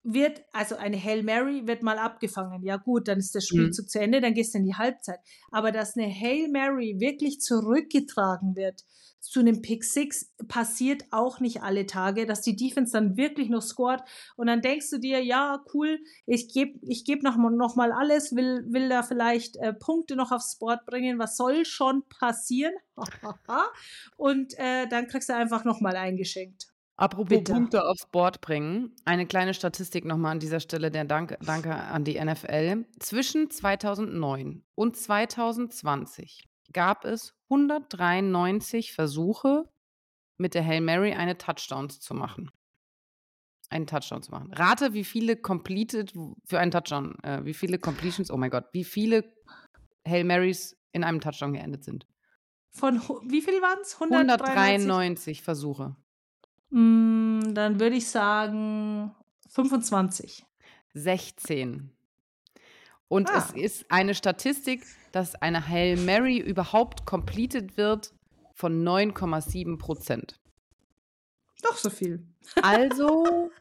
wird, also eine Hail Mary wird mal abgefangen. Ja gut, dann ist das Spiel Mhm. zu, Ende, dann gehst du in die Halbzeit. Aber dass eine Hail Mary wirklich zurückgetragen wird zu einem Pick Six, passiert auch nicht alle Tage, dass die Defense dann wirklich noch scored. Und dann denkst du dir, ja, cool, ich gebe ich geb noch, mal- noch mal alles, will, will da vielleicht äh, Punkte noch aufs Board bringen, was soll schon passieren? Und äh, dann kriegst du einfach noch mal eingeschenkt. Apropos Bitte. Punkte aufs Board bringen. Eine kleine Statistik nochmal an dieser Stelle, der Dank, Danke an die NFL. Zwischen 2009 und 2020 gab es 193 Versuche, mit der Hail Mary eine Touchdowns zu machen. Einen Touchdown zu machen. Rate, wie viele completed für einen Touchdown, äh, wie viele Completions, oh mein Gott, wie viele Hail Marys in einem Touchdown geendet sind. Von wie viel waren es? 193 Versuche. Mm, dann würde ich sagen 25. 16. Und Ah. es ist eine Statistik, dass eine Hail Mary überhaupt completed wird von 9,7 Prozent. Doch so viel. Also.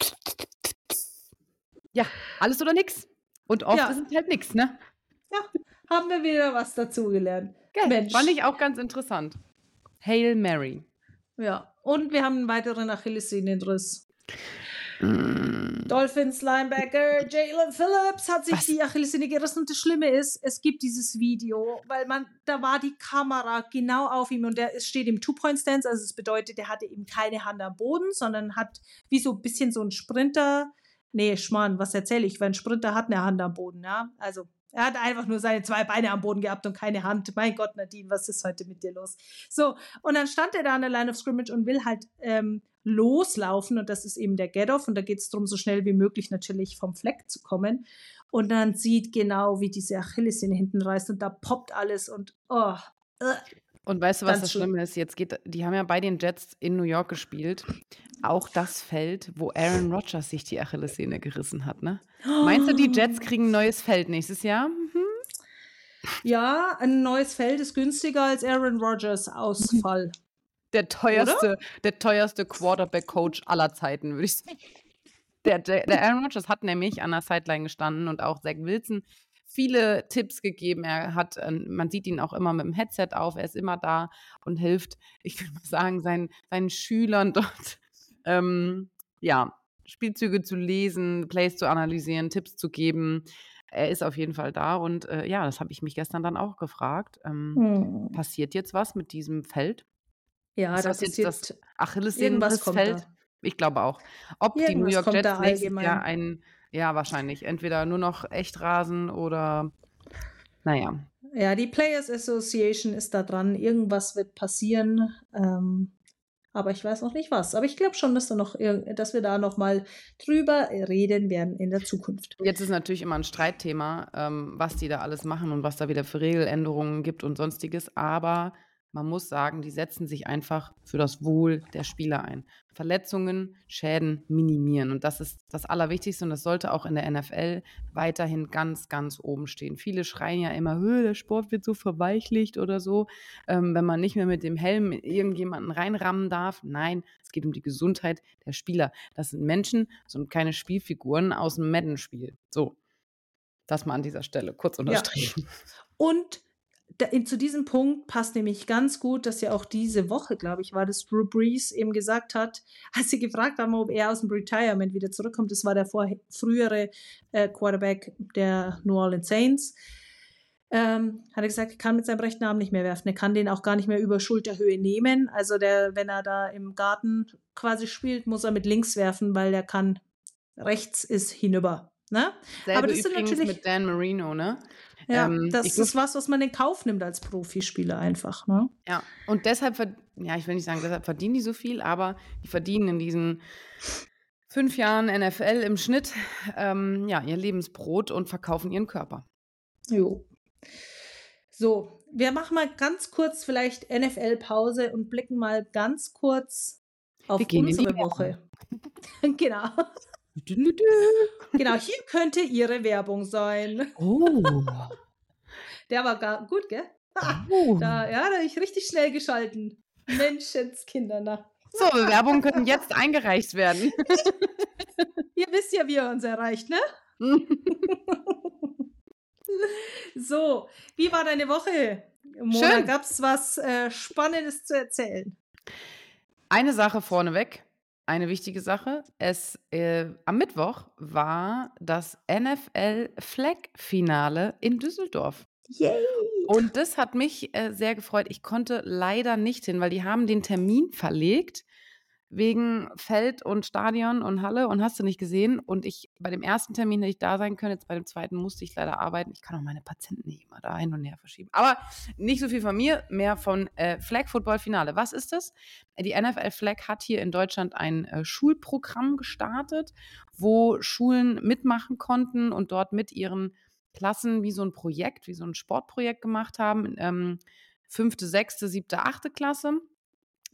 ja, alles oder nix. Und oft Ja. ist es halt nix, ne? Haben wir wieder was dazugelernt. Mensch. Fand ich auch ganz interessant. Hail Mary. Ja. Und wir haben einen weiteren Achillessehnenriss. Mm. Dolphins Linebacker Jalen Phillips hat sich Was? die Achillessehne gerissen und das Schlimme ist, es gibt dieses Video, weil man, da war die Kamera genau auf ihm und der es steht im Two-Point-Stance, also es bedeutet, der hatte eben keine Hand am Boden, sondern hat wie so ein bisschen so ein Sprinter, nee, Schmarrn, was erzähle ich, weil ein Sprinter hat eine Hand am Boden, ja, also er hat einfach nur seine zwei Beine am Boden gehabt und keine Hand. Mein Gott, Nadine, was ist heute mit dir los? So, und dann stand er da an der Line of Scrimmage und will halt ähm, loslaufen und das ist eben der Get-Off und da geht es darum, so schnell wie möglich natürlich vom Fleck zu kommen und dann sieht genau, wie diese Achillessehne hinten reißt und da poppt alles und oh, äh, Und weißt du, was das schlimm. Schlimme ist? Jetzt geht, die haben ja bei den Jets in New York gespielt. Auch das Feld, wo Aaron Rodgers sich die Achillessehne gerissen hat, ne? Meinst du, die Jets kriegen ein neues Feld nächstes Jahr? Mhm. Ja, ein neues Feld ist günstiger als Aaron Rodgers Ausfall. Der teuerste, der teuerste Quarterback-Coach aller Zeiten, würde ich sagen. Der, der, der Aaron Rodgers hat nämlich an der Sideline gestanden und auch Zach Wilson viele Tipps gegeben. Er hat, äh, man sieht ihn auch immer mit dem Headset auf, er ist immer da und hilft, ich würde mal sagen, seinen, seinen Schülern dort, ähm, ja, Spielzüge zu lesen, Plays zu analysieren, Tipps zu geben. Er ist auf jeden Fall da und äh, ja, das habe ich mich gestern dann auch gefragt. Ähm, Hm. Passiert jetzt was mit diesem Feld? Ja, Ist das das ist jetzt das irgendwas Achillessehnenrissfeld? Ich glaube auch. Ob die New Irgendwas York Jets nächstes Jahr allgemein. Ja, wahrscheinlich. Entweder nur noch Echtrasen oder na ja. Die Players Association ist da dran. Irgendwas wird passieren. Ähm, aber ich weiß noch nicht was. Aber ich glaube schon, dass, da noch, dass wir da noch mal drüber reden werden in der Zukunft. Jetzt ist natürlich immer ein Streitthema, ähm, was die da alles machen und was da wieder für Regeländerungen gibt und sonstiges. Aber man muss sagen, die setzen sich einfach für das Wohl der Spieler ein. Verletzungen, Schäden minimieren. Und das ist das Allerwichtigste und das sollte auch in der NFL weiterhin ganz, ganz oben stehen. Viele schreien ja immer, "Hö, der Sport wird so verweichlicht oder so, ähm, wenn man nicht mehr mit dem Helm irgendjemanden reinrammen darf. Nein, es geht um die Gesundheit der Spieler. Das sind Menschen, das sind keine Spielfiguren aus dem Madden-Spiel. So, das mal an dieser Stelle kurz unterstrichen. Und da, zu diesem Punkt passt nämlich ganz gut, dass ja auch diese Woche, glaube ich, war das Drew Brees eben gesagt hat, als sie gefragt haben, ob er aus dem Retirement wieder zurückkommt. Das war der vor, frühere äh, Quarterback der New Orleans Saints. Ähm, hat er gesagt, er kann mit seinem rechten Arm nicht mehr werfen. Er kann den auch gar nicht mehr über Schulterhöhe nehmen. Also der, wenn er da im Garten quasi spielt, muss er mit links werfen, weil der kann rechts ist hinüber. Ne? Selbe Aber das sind übrigens natürlich- mit Dan Marino, ne? Ja, Ähm, das ist was, was man in Kauf nimmt als Profispieler einfach. Ne? Ja, und deshalb, ja, ich will nicht sagen, deshalb verdienen die so viel, aber die verdienen in diesen fünf Jahren NFL im Schnitt ähm, ja, ihr Lebensbrot und verkaufen ihren Körper. Jo. So, wir machen mal ganz kurz vielleicht NFL-Pause und blicken mal ganz kurz auf unsere. Woche. genau. Genau, hier könnte Ihre Werbung sein. Oh. Der war gar gut, gell? oh. Da, ja, da habe ich richtig schnell geschalten. Menschenskinder, na. So, Bewerbungen können jetzt eingereicht werden. Ihr wisst ja, wie ihr uns erreicht, ne? So, wie war deine Woche? Mona, gab es was äh, Spannendes zu erzählen? Eine Sache vorneweg, eine wichtige Sache. Es, äh, am Mittwoch war das NFL-Flag-Finale in Düsseldorf. Yay! Und das hat mich äh, sehr gefreut. Ich konnte leider nicht hin, weil die haben den Termin verlegt wegen Feld und Stadion und Halle und hast du nicht gesehen. Und ich bei dem ersten Termin hätte ich da sein können, jetzt bei dem zweiten musste ich leider arbeiten. Ich kann auch meine Patienten nicht immer da hin und her verschieben. Aber nicht so viel von mir, mehr von äh, Flag Football Finale. Was ist das? Die NFL Flag hat hier in Deutschland ein äh, Schulprogramm gestartet, wo Schulen mitmachen konnten und dort mit ihren Klassen wie so ein Projekt, wie so ein Sportprojekt gemacht haben. Ähm, fünfte, sechste, siebte, achte Klasse.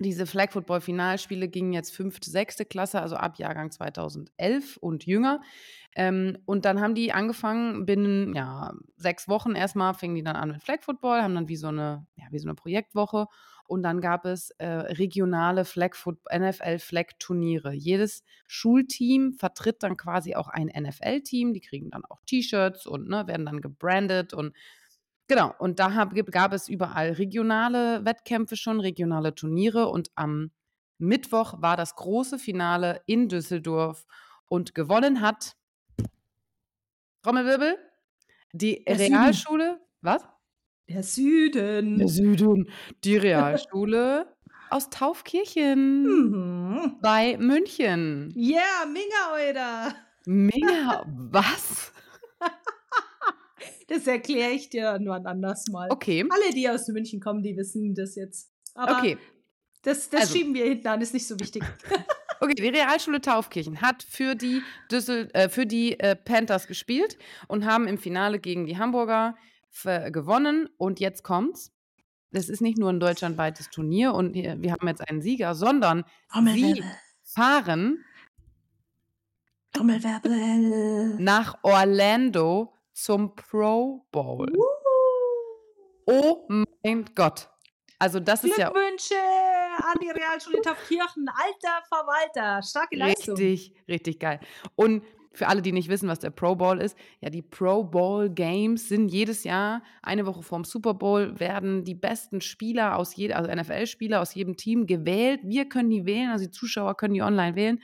Diese Flag Football Finalspiele gingen jetzt fünfte, sechste Klasse, also ab Jahrgang 2011 und jünger. Ähm, und dann haben die angefangen, binnen ja, sechs Wochen erstmal fingen die dann an mit Flag Football, haben dann wie so eine, ja, wie so eine Projektwoche. Und dann gab es äh, regionale Flag NFL Flag Turniere. Jedes Schulteam vertritt dann quasi auch ein NFL-Team. Die kriegen dann auch T-Shirts und ne, werden dann gebrandet und Genau, und da hab, gab es überall regionale Wettkämpfe schon, regionale Turniere und am Mittwoch war das große Finale in Düsseldorf und gewonnen hat Trommelwirbel, die Der Süden. Realschule, was? Der Süden. Der Süden, die Realschule aus Taufkirchen Mhm. bei München. Yeah, Minga, oder? Mega, was? Das erkläre ich dir nur ein anderes Mal. Okay, Alle, die aus München kommen, die wissen das jetzt. Aber okay. das, das Also. schieben wir hinten an, ist nicht so wichtig. Okay, die Realschule Taufkirchen hat für die, Düssel, äh, für die äh, Panthers gespielt und haben im Finale gegen die Hamburger ver- gewonnen. Und jetzt kommt's. Das ist nicht nur ein deutschlandweites Turnier und wir wir haben jetzt einen Sieger, sondern sie fahren nach Orlando zum Pro Bowl. Oh mein Gott. Also das ist ja Glückwünsche an die Realschule Taufkirchen. Alter Verwalter. Starke Leistung. Richtig, richtig geil. Und für alle, die nicht wissen, was der Pro Bowl ist, ja, die Pro Bowl Games sind jedes Jahr, eine Woche vorm Super Bowl, werden die besten Spieler aus jedem, also NFL-Spieler aus jedem Team gewählt. Wir können die wählen, also die Zuschauer können die online wählen.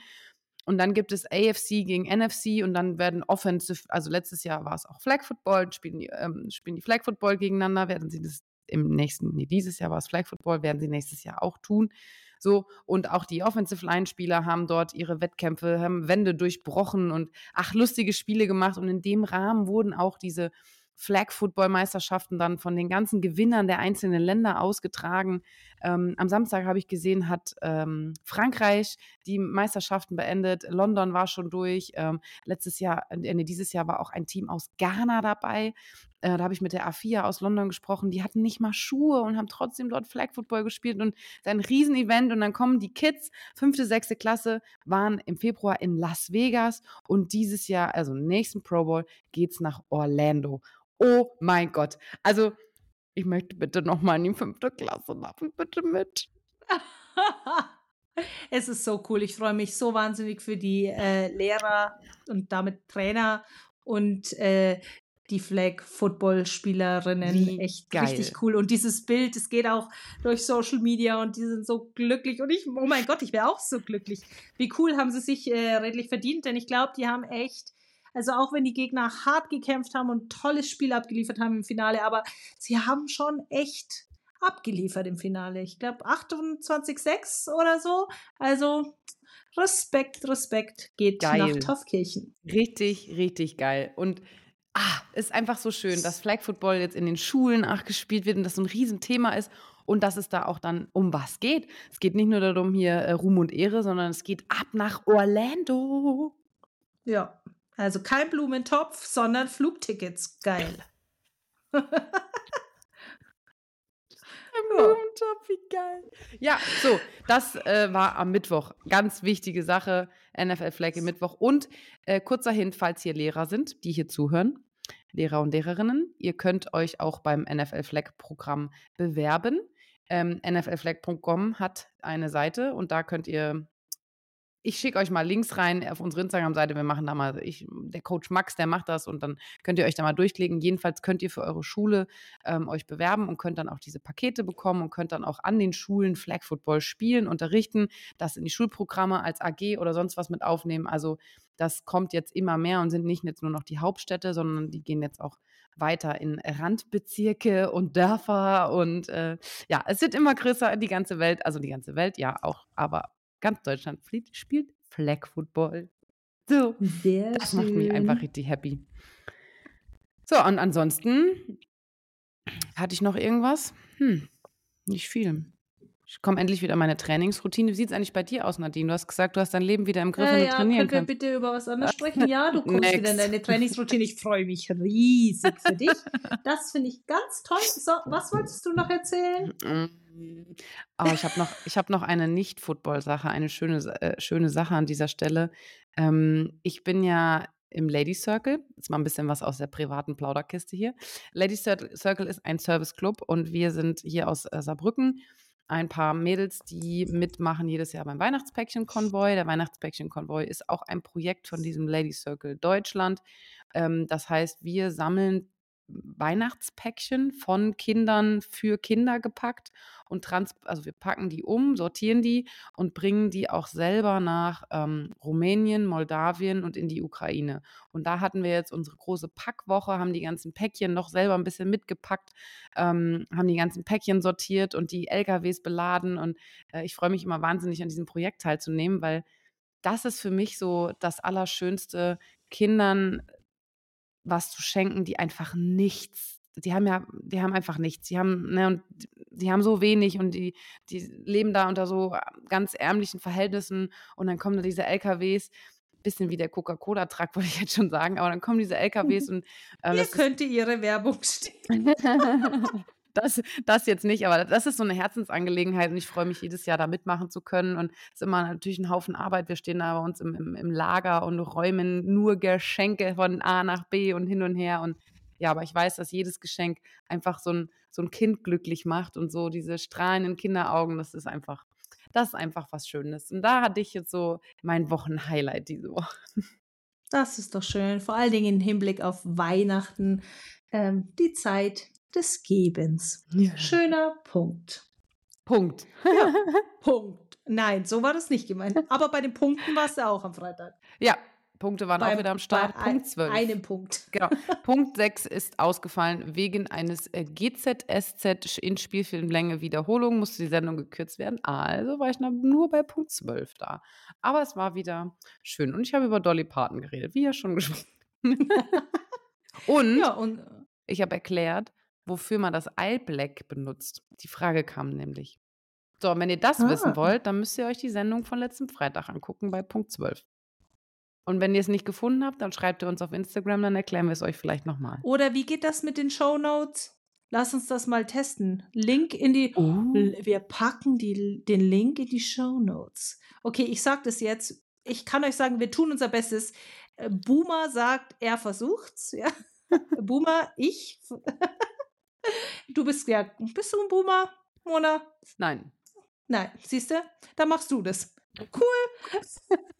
Und dann gibt es AFC gegen NFC und dann werden Offensive, also letztes Jahr war es auch Flag Football, spielen die, ähm, spielen die Flag Football gegeneinander, werden sie das im nächsten, nee, dieses Jahr war es Flag Football, werden sie nächstes Jahr auch tun. So, und auch die Offensive Line-Spieler haben dort ihre Wettkämpfe, haben Wände durchbrochen und ach, lustige Spiele gemacht. Und in dem Rahmen wurden auch diese Flag-Football-Meisterschaften dann von den ganzen Gewinnern der einzelnen Länder ausgetragen. Ähm, am Samstag habe ich gesehen, hat ähm, Frankreich die Meisterschaften beendet. London war schon durch. Ähm, letztes Jahr, äh, dieses Jahr war auch ein Team aus Ghana dabei. Äh, da habe ich mit der A4 aus London gesprochen. Die hatten nicht mal Schuhe und haben trotzdem dort Flag Football gespielt und ein Riesenevent. Und dann kommen die Kids, fünfte, sechste Klasse, waren im Februar in Las Vegas und dieses Jahr, also nächsten Pro Bowl, geht es nach Orlando. Oh mein Gott. Also, ich möchte bitte nochmal in die fünfte Klasse machen, bitte mit. es ist so cool. Ich freue mich so wahnsinnig für die äh, Lehrer und damit Trainer und äh, die Flag-Football-Spielerinnen. Echt geil. richtig cool. Und dieses Bild, es geht auch durch Social Media und die sind so glücklich. Und ich, oh mein Gott, ich wäre auch so glücklich. Wie cool haben sie sich äh, redlich verdient, denn ich glaube, die haben echt also auch wenn die Gegner hart gekämpft haben und tolles Spiel abgeliefert haben im Finale, aber sie haben schon echt abgeliefert im Finale. Ich glaube 28-6 oder so. Also Respekt, Respekt geht geil. nach Taufkirchen. Richtig, richtig geil. Und ah, ist einfach so schön, dass Flag Football jetzt in den Schulen nachgespielt wird und das so ein Riesenthema ist und dass es da auch dann um was geht. Es geht nicht nur darum, hier äh, Ruhm und Ehre, sondern es geht ab nach Orlando. Ja, also kein Blumentopf, sondern Flugtickets. Geil. Blumentopf, wie geil. Ja, so, das äh, war am Mittwoch. Ganz wichtige Sache, NFL Flag im Mittwoch. Und äh, kurzer Hin, falls hier Lehrer sind, die hier zuhören, Lehrer und Lehrerinnen, ihr könnt euch auch beim NFL Flag Programm bewerben. Ähm, NFLflag.com hat eine Seite und da könnt ihr ich schicke euch mal Links rein auf unsere Instagram-Seite. Wir machen da mal, ich, der Coach Max, der macht das und dann könnt ihr euch da mal durchklicken. Jedenfalls könnt ihr für eure Schule ähm, euch bewerben und könnt dann auch diese Pakete bekommen und könnt dann auch an den Schulen Flag Football spielen, unterrichten, das in die Schulprogramme als AG oder sonst was mit aufnehmen. Also das kommt jetzt immer mehr und sind nicht jetzt nur noch die Hauptstädte, sondern die gehen jetzt auch weiter in Randbezirke und Dörfer und äh, ja, es wird immer größer, die ganze Welt, also die ganze Welt, ja auch, aber ganz Deutschland spielt Flag Football. So, Sehr das schön. macht mich einfach richtig happy. So, und ansonsten hatte ich noch irgendwas? Hm, nicht viel. Ich komme endlich wieder in meine Trainingsroutine. Wie sieht es eigentlich bei dir aus, Nadine? Du hast gesagt, du hast dein Leben wieder im Griff äh, und du ja, trainieren können wir bitte über was anderes sprechen? Ja, du kommst wieder in deine Trainingsroutine. Ich freue mich riesig für dich. Das finde ich ganz toll. So, was wolltest du noch erzählen? Oh, ich habe noch, hab noch eine Nicht-Football-Sache, eine schöne, äh, schöne Sache an dieser Stelle. Ähm, ich bin ja im Lady Circle. Jetzt mal ein bisschen was aus der privaten Plauderkiste hier. Lady Circle ist ein Service-Club und wir sind hier aus äh, Saarbrücken ein paar Mädels, die mitmachen jedes Jahr beim Weihnachtspäckchen-Konvoi. Der Weihnachtspäckchen-Konvoi ist auch ein Projekt von diesem Lady Circle Deutschland. Ähm, das heißt, wir sammeln Weihnachtspäckchen von Kindern für Kinder gepackt und trans also wir packen die um, sortieren die und bringen die auch selber nach ähm, Rumänien, Moldawien und in die Ukraine. Und da hatten wir jetzt unsere große Packwoche, haben die ganzen Päckchen noch selber ein bisschen mitgepackt, ähm, haben die ganzen Päckchen sortiert und die LKWs beladen. Und äh, ich freue mich immer wahnsinnig an diesem Projekt teilzunehmen, weil das ist für mich so das Allerschönste, Kindern was zu schenken, die einfach nichts, die haben ja, die haben einfach nichts. Die haben, ne, und die haben so wenig und die, die leben da unter so ganz ärmlichen Verhältnissen und dann kommen da diese LKWs, bisschen wie der Coca-Cola-Truck, wollte ich jetzt schon sagen, aber dann kommen diese LKWs und äh, Hier könnte ihre Werbung stehen. das, das jetzt nicht, aber das ist so eine Herzensangelegenheit und ich freue mich jedes Jahr da mitmachen zu können und es ist immer natürlich ein Haufen Arbeit. Wir stehen da bei uns im, im, im Lager und räumen nur Geschenke von A nach B und hin und her und ja, aber ich weiß, dass jedes Geschenk einfach so ein, so ein Kind glücklich macht und so diese strahlenden Kinderaugen, das ist einfach, das ist einfach was Schönes. Und da hatte ich jetzt so mein Wochenhighlight diese Woche. Das ist doch schön, vor allen Dingen im Hinblick auf Weihnachten, ähm, die Zeit des Gebens. Ja. Schöner Punkt. Punkt. Ja, Punkt. Nein, so war das nicht gemeint. Aber bei den Punkten war es ja auch am Freitag. Ja, Punkte waren auch Beim- wieder am Start. bei Punkt ein- 12. Einem Punkt. Genau. Punkt 6 ist ausgefallen wegen eines äh, GZSZ in Spielfilmlänge Wiederholung, musste die Sendung gekürzt werden. Also war ich nur bei Punkt 12 da. Aber es war wieder schön. Und ich habe über Dolly Parton geredet, wie ja schon gesprochen. Und Ja, und ich habe erklärt, wofür man das Eye Black benutzt. Die Frage kam nämlich. So, und wenn ihr das Ah. wissen wollt, dann müsst ihr euch die Sendung von letztem Freitag angucken bei Punkt 12. Und wenn ihr es nicht gefunden habt, dann schreibt ihr uns auf Instagram, dann erklären wir es euch vielleicht nochmal. oder wie geht das mit den Show Notes? Lass uns das mal testen. Link in die. Oh. Wir packen die, den Link in die Show Notes. Okay, ich sage das jetzt. Ich kann euch sagen, wir tun unser Bestes. Äh, Boomer sagt, er versucht's. Ja. Boomer, ich. Du bist ja. Bist du ein Boomer, Mona? Nein. Nein, siehst du? Dann machst du das. Cool.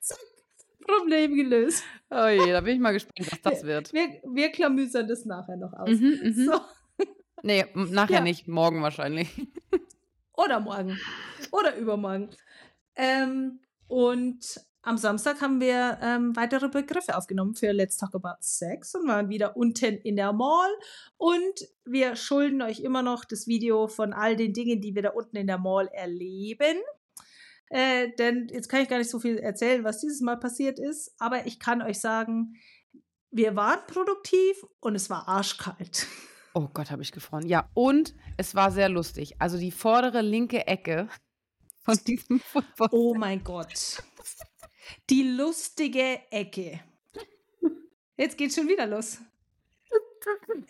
Zack. Problem gelöst. Oh je, da bin ich mal gespannt, was das wird. Wir, wir klamüsern das nachher noch aus. Mhm, mhm. So. Nee, nachher Ja. nicht, morgen wahrscheinlich. Oder morgen. Oder übermorgen. Ähm, und am Samstag haben wir ähm, weitere Begriffe aufgenommen für Let's Talk About Sex und waren wieder unten in der Mall. Und wir schulden euch immer noch das Video von all den Dingen, die wir da unten in der Mall erleben. Äh, denn jetzt kann ich gar nicht so viel erzählen, was dieses Mal passiert ist. Aber ich kann euch sagen, wir waren produktiv und es war arschkalt. Oh Gott, habe ich gefroren. Ja, und es war sehr lustig. Also die vordere linke Ecke von diesem Football. Oh mein Gott. Die lustige Ecke. Jetzt geht's schon wieder los.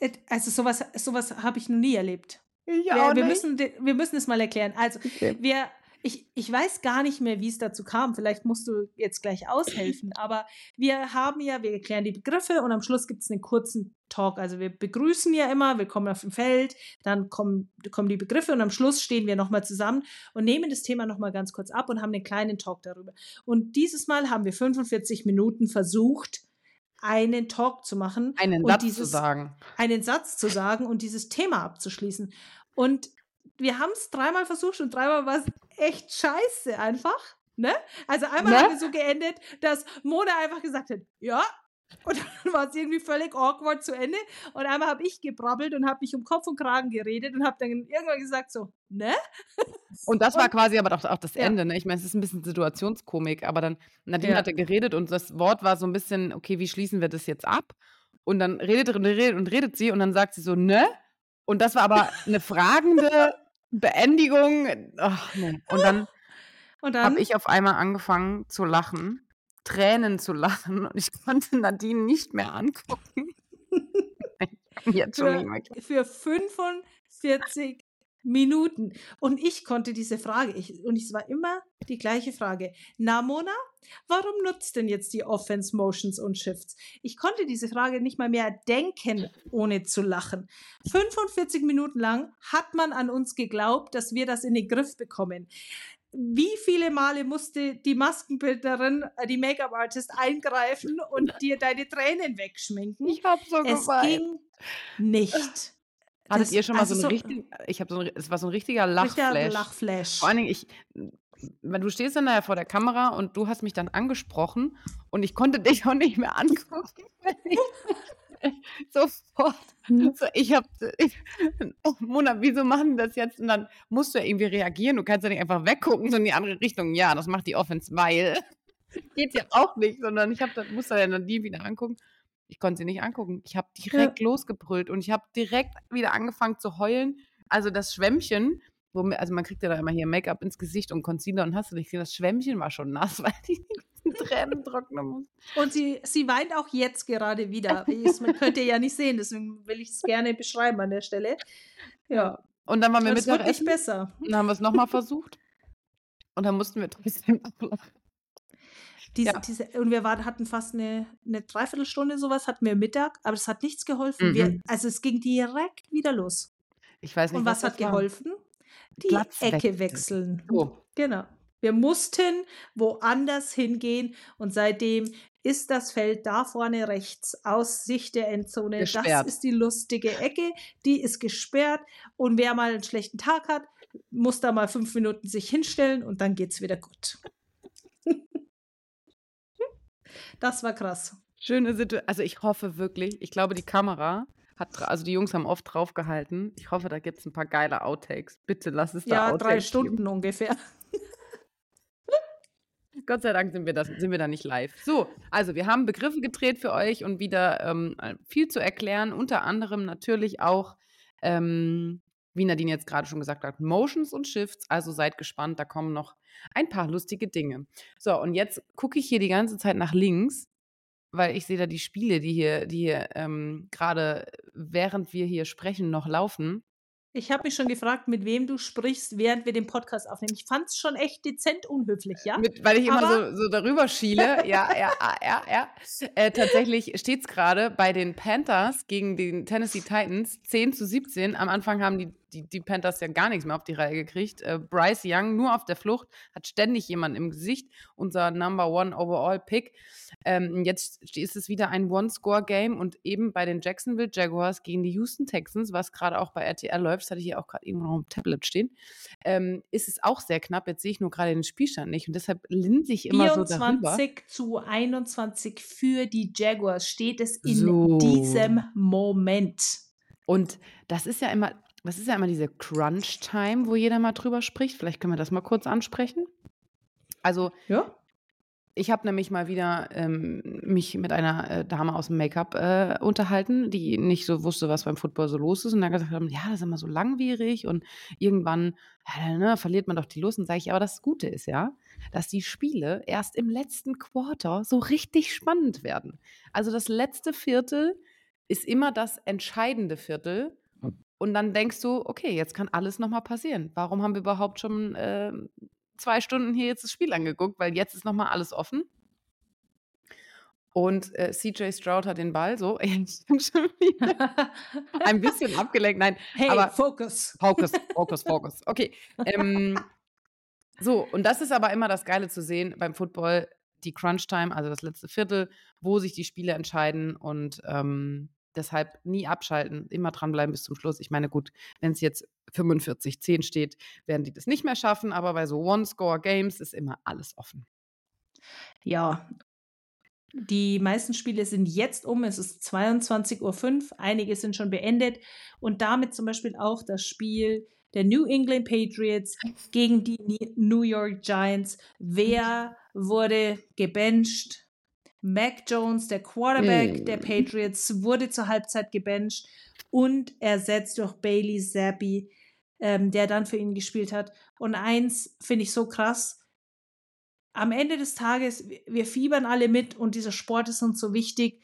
Et- Also sowas, sowas habe ich noch nie erlebt. Ich Wir, wir, müssen, wir müssen es mal erklären. Also Okay. wir, ich, ich weiß gar nicht mehr, wie es dazu kam. Vielleicht musst du jetzt gleich aushelfen. Aber wir haben ja, wir erklären die Begriffe und am Schluss gibt es einen kurzen Talk. Also wir begrüßen ja immer, willkommen auf dem Feld, dann kommen, kommen die Begriffe und am Schluss stehen wir nochmal zusammen und nehmen das Thema nochmal ganz kurz ab und haben einen kleinen Talk darüber. Und dieses Mal haben wir 45 Minuten versucht, einen Talk zu machen. Einen Satz zu dieses, sagen. einen Satz zu sagen und dieses Thema abzuschließen. Und wir haben es dreimal versucht und dreimal war es echt scheiße einfach. Ne? Also einmal Ne? haben wir so geendet, dass Mona einfach gesagt hat, ja. Und dann war es irgendwie völlig awkward zu Ende. Und einmal habe ich gebrabbelt und habe mich um Kopf und Kragen geredet und habe dann irgendwann gesagt so, ne? Und das war quasi aber auch, auch das Ja. Ende. Ne? Ich meine, es ist ein bisschen Situationskomik, aber dann Nadine Ja. hatte geredet und das Wort war so ein bisschen, okay, wie schließen wir das jetzt ab? Und dann redet und redet und redet sie und dann sagt sie so, ne? Und das war aber eine fragende Beendigung. Ach, nee. Und dann Und dann habe ich auf einmal angefangen zu lachen, Tränen zu lachen und ich konnte Nadine nicht mehr angucken. jetzt schon nicht mehr für, für 45 Minuten. Und ich konnte diese Frage, ich, und es war immer die gleiche Frage. Na, Mona, warum nutzt denn jetzt die Offense Motions und Shifts? Ich konnte diese Frage nicht mal mehr denken, ohne zu lachen. 45 Minuten lang hat man an uns geglaubt, dass wir das in den Griff bekommen. Wie viele Male musste die Maskenbildnerin, äh, die Make-up-Artist eingreifen und dir deine Tränen wegschminken? Ich habe so Es geweint. ging nicht. Hattet Das- ihr schon mal also so ein richtig, ich habe so ein, es war so ein richtiger richtiger Lachflash. Lachflash. Vor allen Dingen, ich, weil du stehst dann da ja vor der Kamera und du hast mich dann angesprochen und ich konnte dich auch nicht mehr angucken. Sofort. So, ich habe, oh, Mona, wieso machen die das jetzt? Und dann musst du ja irgendwie reagieren. Du kannst ja nicht einfach weggucken, so in die andere Richtung. Ja, das macht die Offense, weil geht ja auch nicht, sondern ich habe, musste ja dann die wieder angucken. Ich konnte sie nicht angucken. Ich habe direkt losgebrüllt und ich habe direkt wieder angefangen zu heulen. Also das Schwämmchen, wo, also man kriegt ja da immer hier Make-up ins Gesicht und Concealer und hast du nicht gesehen, das Schwämmchen war schon nass, weil die Tränen trocknen muss. Und sie, sie weint auch jetzt gerade wieder. Man könnte ja nicht sehen, deswegen will ich es gerne beschreiben an der Stelle. Ja, Und dann waren wir es wird nicht besser. und dann haben wir es nochmal versucht. Und dann mussten wir trotzdem ablachen. Diese, Ja. diese, und wir waren, hatten fast eine, eine Dreiviertelstunde sowas, hatten wir Mittag, aber es hat nichts geholfen. Wir, Mhm. also es ging direkt wieder los. Ich weiß nicht, Und was, das hat war. geholfen? Die Platz Ecke wechseln. So. Genau. Wir mussten woanders hingehen und seitdem ist das Feld da vorne rechts aus Sicht der Endzone. Gesperrt. Das ist die lustige Ecke, die ist gesperrt und wer mal einen schlechten Tag hat, muss da mal fünf Minuten sich hinstellen und dann geht's wieder gut. Das war krass. Schöne Situation. Also ich hoffe wirklich, ich glaube, die Kamera hat, also die Jungs haben oft draufgehalten. Ich hoffe, da gibt es ein paar geile Outtakes. Bitte lass es da Ja, Outtakes drei Stunden geben. ungefähr. Gott sei Dank sind wir, das, sind wir da nicht live. So, also wir haben Begriffe gedreht für euch und wieder ähm, viel zu erklären. Unter anderem natürlich auch, ähm, wie Nadine jetzt gerade schon gesagt hat, Motions und Shifts. Also seid gespannt, da kommen noch ein paar lustige Dinge. So, und jetzt gucke ich hier die ganze Zeit nach links, weil ich sehe da die Spiele, die hier, die hier ähm, gerade während wir hier sprechen noch laufen. Ich habe mich schon gefragt, mit wem du sprichst, während wir den Podcast aufnehmen. Ich fand es schon echt dezent unhöflich, ja? Mit, weil ich immer Aber- so, so darüber schiele. Ja, ja, ah, ja, ja. Äh, tatsächlich steht es gerade bei den Panthers gegen den Tennessee Titans 10 zu 17. Am Anfang haben die, die, die Panthers ja gar nichts mehr auf die Reihe gekriegt. Äh, Bryce Young nur auf der Flucht, hat ständig jemanden im Gesicht. Unser Number One Overall Pick. Ähm, jetzt ist es wieder ein One-Score-Game und eben bei den Jacksonville Jaguars gegen die Houston Texans, was gerade auch bei RTL läuft, das hatte ich hier auch gerade irgendwo noch im Tablet stehen, ähm, ist es auch sehr knapp. Jetzt sehe ich nur gerade den Spielstand nicht und deshalb linse ich immer so darüber. 24 zu 21 für die Jaguars steht es in So. diesem Moment. Und das ist ja immer, das ist ja immer diese Crunch-Time, wo jeder mal drüber spricht. Vielleicht können wir das mal kurz ansprechen. Also Ja. Ich habe nämlich mal wieder ähm, mich mit einer äh, Dame aus dem Make-up äh, unterhalten, die nicht so wusste, was beim Football so los ist und dann gesagt haben, ja, das ist immer so langwierig und irgendwann ja, ne, verliert man doch die Lust. Und sage ich, aber das Gute ist ja, dass die Spiele erst im letzten Quarter so richtig spannend werden. Also das letzte Viertel ist immer das entscheidende Viertel. Und dann denkst du, okay, jetzt kann alles nochmal passieren. Warum haben wir überhaupt schon ähm, zwei Stunden hier jetzt das Spiel angeguckt? Weil jetzt ist nochmal alles offen. Und äh, CJ Stroud hat den Ball so. Ich bin schon wieder ein bisschen abgelenkt. Nein, hey, aber Focus. Focus, Focus, Focus. Okay. Ähm, so, und das ist aber immer das Geile zu sehen beim Football, die Crunch-Time, also das letzte Viertel, wo sich die Spiele entscheiden und ähm, deshalb nie abschalten, immer dranbleiben bis zum Schluss. Ich meine, gut, wenn es jetzt 45-10 steht, werden die das nicht mehr schaffen, aber bei so One-Score-Games ist immer alles offen. Ja. Die meisten Spiele sind jetzt um. Es ist 22.05 Uhr. Einige sind schon beendet. Und damit zum Beispiel auch das Spiel der New England Patriots gegen die New York Giants. Wer wurde gebencht? Mac Jones, der Quarterback Mm. der Patriots, wurde zur Halbzeit gebencht und ersetzt durch Bailey Zappi, ähm, der dann für ihn gespielt hat. Und eins finde ich so krass. Am Ende des Tages, wir- fiebern alle mit und dieser Sport ist uns so wichtig.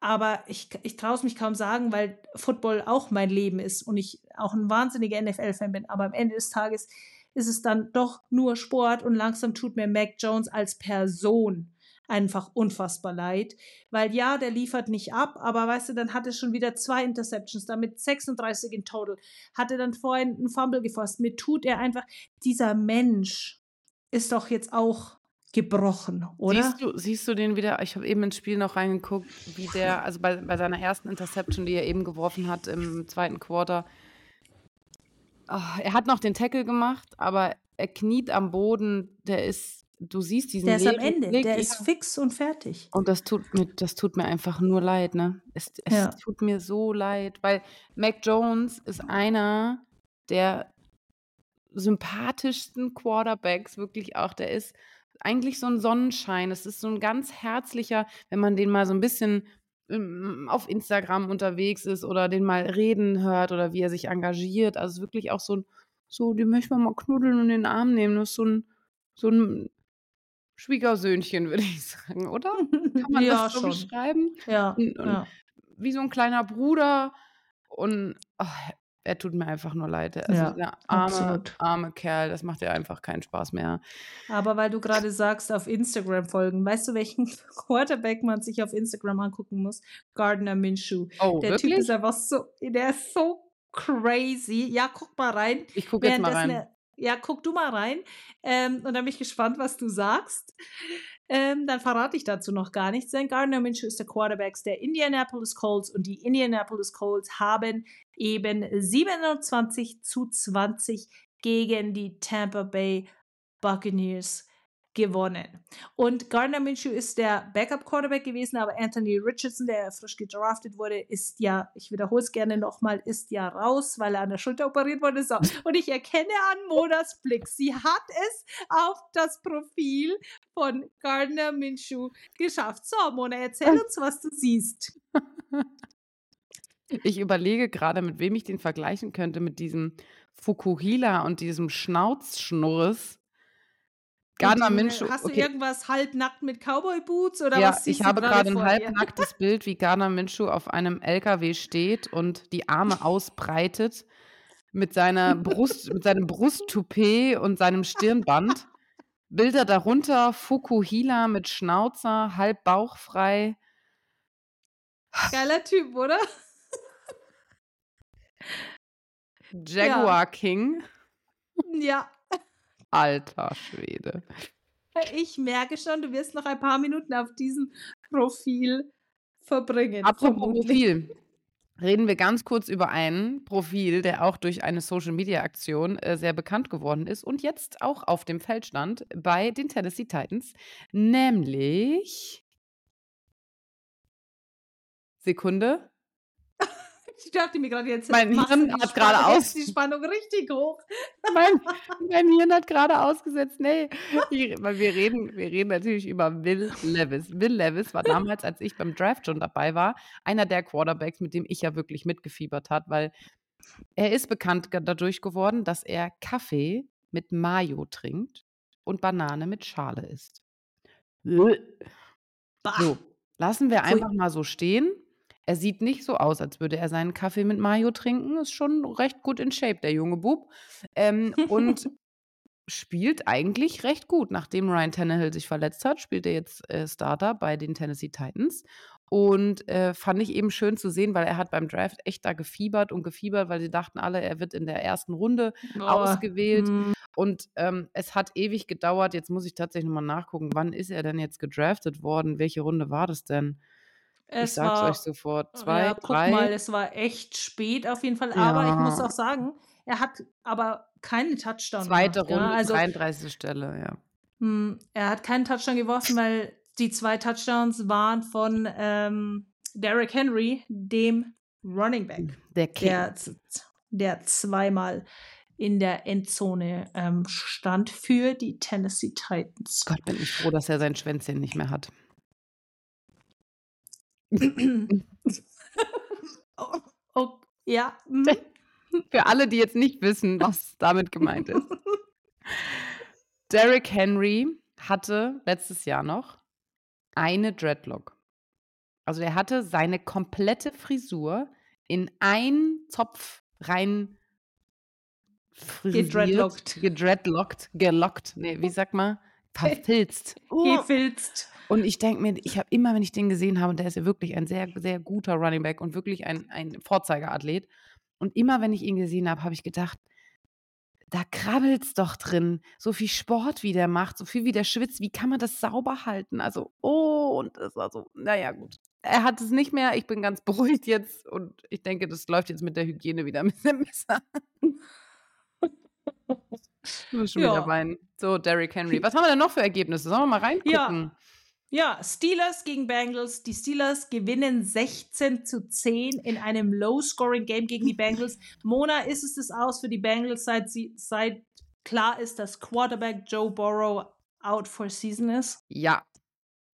Aber ich, ich traue es mich kaum sagen, weil Football auch mein Leben ist und ich auch ein wahnsinniger NFL-Fan bin. Aber am Ende des Tages ist es dann doch nur Sport und langsam tut mir Mac Jones als Person einfach unfassbar leid. Weil ja, der liefert nicht ab, aber weißt du, dann hat er schon wieder zwei Interceptions, damit 36 in total. Hatte dann vorhin einen Fumble gefasst. Mir tut er einfach, dieser Mensch ist doch jetzt auch gebrochen, oder? Siehst du, siehst du den wieder? Ich habe eben ins Spiel noch reingeguckt, wie der, also bei, bei seiner ersten Interception, die er eben geworfen hat im zweiten Quarter. Ah, er hat noch den Tackle gemacht, aber er kniet am Boden. Der ist, du siehst diesen Der ist am Ende, Blick, der ja. ist fix und fertig. Und das tut mir, das tut mir einfach nur leid, ne? Es, es Ja. tut mir so leid, weil Mac Jones ist einer der sympathischsten Quarterbacks, wirklich auch. Der ist eigentlich so ein Sonnenschein. Es ist so ein ganz herzlicher, wenn man den mal so ein bisschen ähm, auf Instagram unterwegs ist oder den mal reden hört oder wie er sich engagiert. Also es ist wirklich auch so ein, so, den möchte man mal knuddeln und in den Arm nehmen. Das ist so ein, so ein Schwiegersöhnchen, würde ich sagen, oder? Kann man ja, das so schon. beschreiben? Ja, Und, und ja. wie so ein kleiner Bruder. Und ach, er tut mir einfach nur leid. Also Ja, der arme, absolut. arme Kerl, das macht ja einfach keinen Spaß mehr. Aber weil du gerade sagst, auf Instagram folgen, weißt du, welchen Quarterback man sich auf Instagram angucken muss? Gardner Minshew. Oh, Der wirklich? Typ ist einfach so, der ist so crazy. Ja, guck mal rein. ich gucke jetzt mal rein. Ja, guck du mal rein. Ähm, und dann bin ich gespannt, was du sagst. Ähm, dann verrate ich dazu noch gar nichts. Denn Gardner Minshew ist der Quarterback der Indianapolis Colts und die Indianapolis Colts haben eben 27 zu 20 gegen die Tampa Bay Buccaneers gewonnen. Und Gardner Minshew ist der Backup-Quarterback gewesen, aber Anthony Richardson, der frisch gedraftet wurde, ist ja, ich wiederhole es gerne nochmal, ist ja raus, weil er an der Schulter operiert wurde. So. Und ich erkenne an Monas Blick, sie hat es auf das Profil von Gardner Minshew geschafft. So, Mona, erzähl uns, was du siehst. Ich überlege gerade, mit wem ich den vergleichen könnte, mit diesem Fukuhila und diesem Schnauzschnurres. Gardner Minshew. Hast du okay. irgendwas halbnackt mit Cowboy-Boots oder ja, was ich habe gerade ein halbnacktes Bild, wie Gardner Minshew auf einem LKW steht und die Arme ausbreitet mit seiner Brust, mit seinem Brusttoupet und seinem Stirnband. Bilder darunter Fukuhila mit Schnauzer, halb bauchfrei. Geiler Typ, oder? Jaguar ja. King. Ja. Alter Schwede. Ich merke schon, du wirst noch ein paar Minuten auf diesem Profil verbringen. Apropos Profil. Reden wir ganz kurz über ein Profil, der auch durch eine Social-Media-Aktion äh, sehr bekannt geworden ist und jetzt auch auf dem Feld stand bei den Tennessee Titans, nämlich Sekunde. Ich dachte mir gerade jetzt, mein Hirn hat gerade aus die Spannung richtig hoch. Mein, mein Hirn hat gerade ausgesetzt. Nee, weil wir reden, wir reden natürlich über Will Levis. Will Levis war damals, als ich beim Draft schon dabei war, einer der Quarterbacks, mit dem ich ja wirklich mitgefiebert hat, weil er ist bekannt dadurch geworden, dass er Kaffee mit Mayo trinkt und Banane mit Schale isst. So, lassen wir einfach mal so stehen. Er sieht nicht so aus, als würde er seinen Kaffee mit Mayo trinken. Ist schon recht gut in Shape, der junge Bub. Ähm, und spielt eigentlich recht gut. Nachdem Ryan Tannehill sich verletzt hat, spielt er jetzt äh, Starter bei den Tennessee Titans. Und äh, fand ich eben schön zu sehen, weil er hat beim Draft echt da gefiebert und gefiebert, weil sie dachten alle, er wird in der ersten Runde oh. ausgewählt. Mm. Und ähm, es hat ewig gedauert. Jetzt muss ich tatsächlich nochmal nachgucken, wann ist er denn jetzt gedraftet worden? Welche Runde war das denn? Es ich sag's war, euch sofort. Zwei, ja, guck mal, es war echt spät auf jeden Fall. Aber ich muss auch sagen, er hat aber keinen Touchdown Zweite gemacht. Runde, ja? also, 33. Stelle, ja. Mh, hm, er hat keinen Touchdown geworfen, weil die zwei Touchdowns waren von ähm, Derrick Henry, dem Running Back. Der King. Der, der zweimal in der Endzone ähm, stand für die Tennessee Titans. Gott, bin ich froh, dass er sein Schwänzchen nicht mehr hat. Oh, oh, ja. Mhm. Für alle, die jetzt nicht wissen, was damit gemeint ist. Derrick Henry hatte letztes Jahr noch eine Dreadlock. Also er hatte seine komplette Frisur in einen Zopf rein frisiert, gedreadlockt. gedreadlockt, gelockt, nee, wie sagt man? Verfilzt. Gefilzt. Und ich denke mir, ich habe immer, wenn ich den gesehen habe, der ist ja wirklich ein sehr, sehr guter Running Back und wirklich ein, ein Vorzeigeathlet. Und immer, wenn ich ihn gesehen habe, habe ich gedacht, da krabbelt es doch drin. So viel Sport, wie der macht, so viel wie der schwitzt. Wie kann man das sauber halten? Also, oh, und das war so, naja, gut. Er hat es nicht mehr. Ich bin ganz beruhigt jetzt und ich denke, das läuft jetzt mit der Hygiene wieder ein bisschen besser. Ich muss schon ja. wieder weinen. So, Derrick Henry. Was haben wir denn noch für Ergebnisse? Sollen wir mal reingucken? Ja. Ja, Steelers gegen Bengals. Die Steelers gewinnen 16 zu 10 in einem Low-Scoring-Game gegen die Bengals. Mona, ist es das aus für die Bengals, seit, sie, seit klar ist, dass Quarterback Joe Burrow out for season ist? Ja.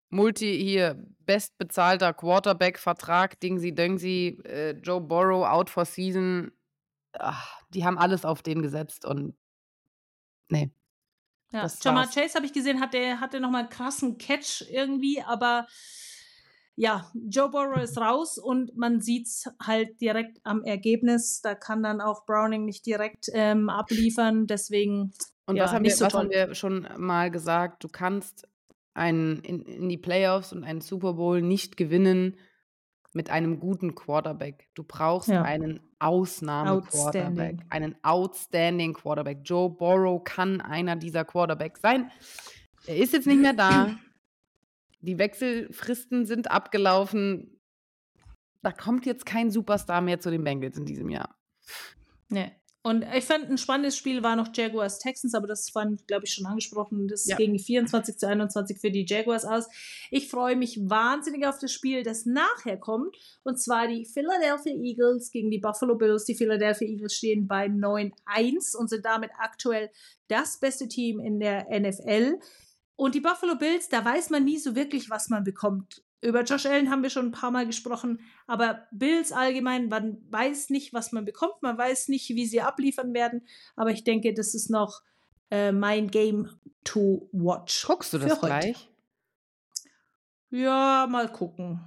Multi hier, bestbezahlter Quarterback-Vertrag, Ding sie, Ding sie, äh, Joe Burrow out for season. Ach, die haben alles auf den gesetzt und nee. Ja, Jamar Chase habe ich gesehen, hatte, hatte nochmal einen krassen Catch irgendwie, aber ja, Joe Burrow ist raus und man sieht es halt direkt am Ergebnis. Da kann dann auch Browning nicht direkt ähm, abliefern, deswegen. Und ja, was, haben wir, so was haben wir schon mal gesagt? Du kannst einen, in, in die Playoffs und einen Super Bowl nicht gewinnen mit einem guten Quarterback. Du brauchst ja. einen Ausnahme-Quarterback, einen outstanding Quarterback. Joe Burrow kann einer dieser Quarterbacks sein. Er ist jetzt nicht mehr da. Die Wechselfristen sind abgelaufen. Da kommt jetzt kein Superstar mehr zu den Bengals in diesem Jahr. Nee. Und ich fand ein spannendes Spiel war noch Jaguars Texans, aber das war, glaube ich, schon angesprochen. Das Ja. ging 24 zu 21 für die Jaguars aus. Ich freue mich wahnsinnig auf das Spiel, das nachher kommt. Und zwar die Philadelphia Eagles gegen die Buffalo Bills. Die Philadelphia Eagles stehen bei 9-1 und sind damit aktuell das beste Team in der NFL. Und die Buffalo Bills, da weiß man nie so wirklich, was man bekommt. Über Josh Allen haben wir schon ein paar Mal gesprochen, aber Bills allgemein, man weiß nicht, was man bekommt, man weiß nicht, wie sie abliefern werden, aber ich denke, das ist noch äh, mein Game to watch. Guckst du das gleich? Ja, mal gucken.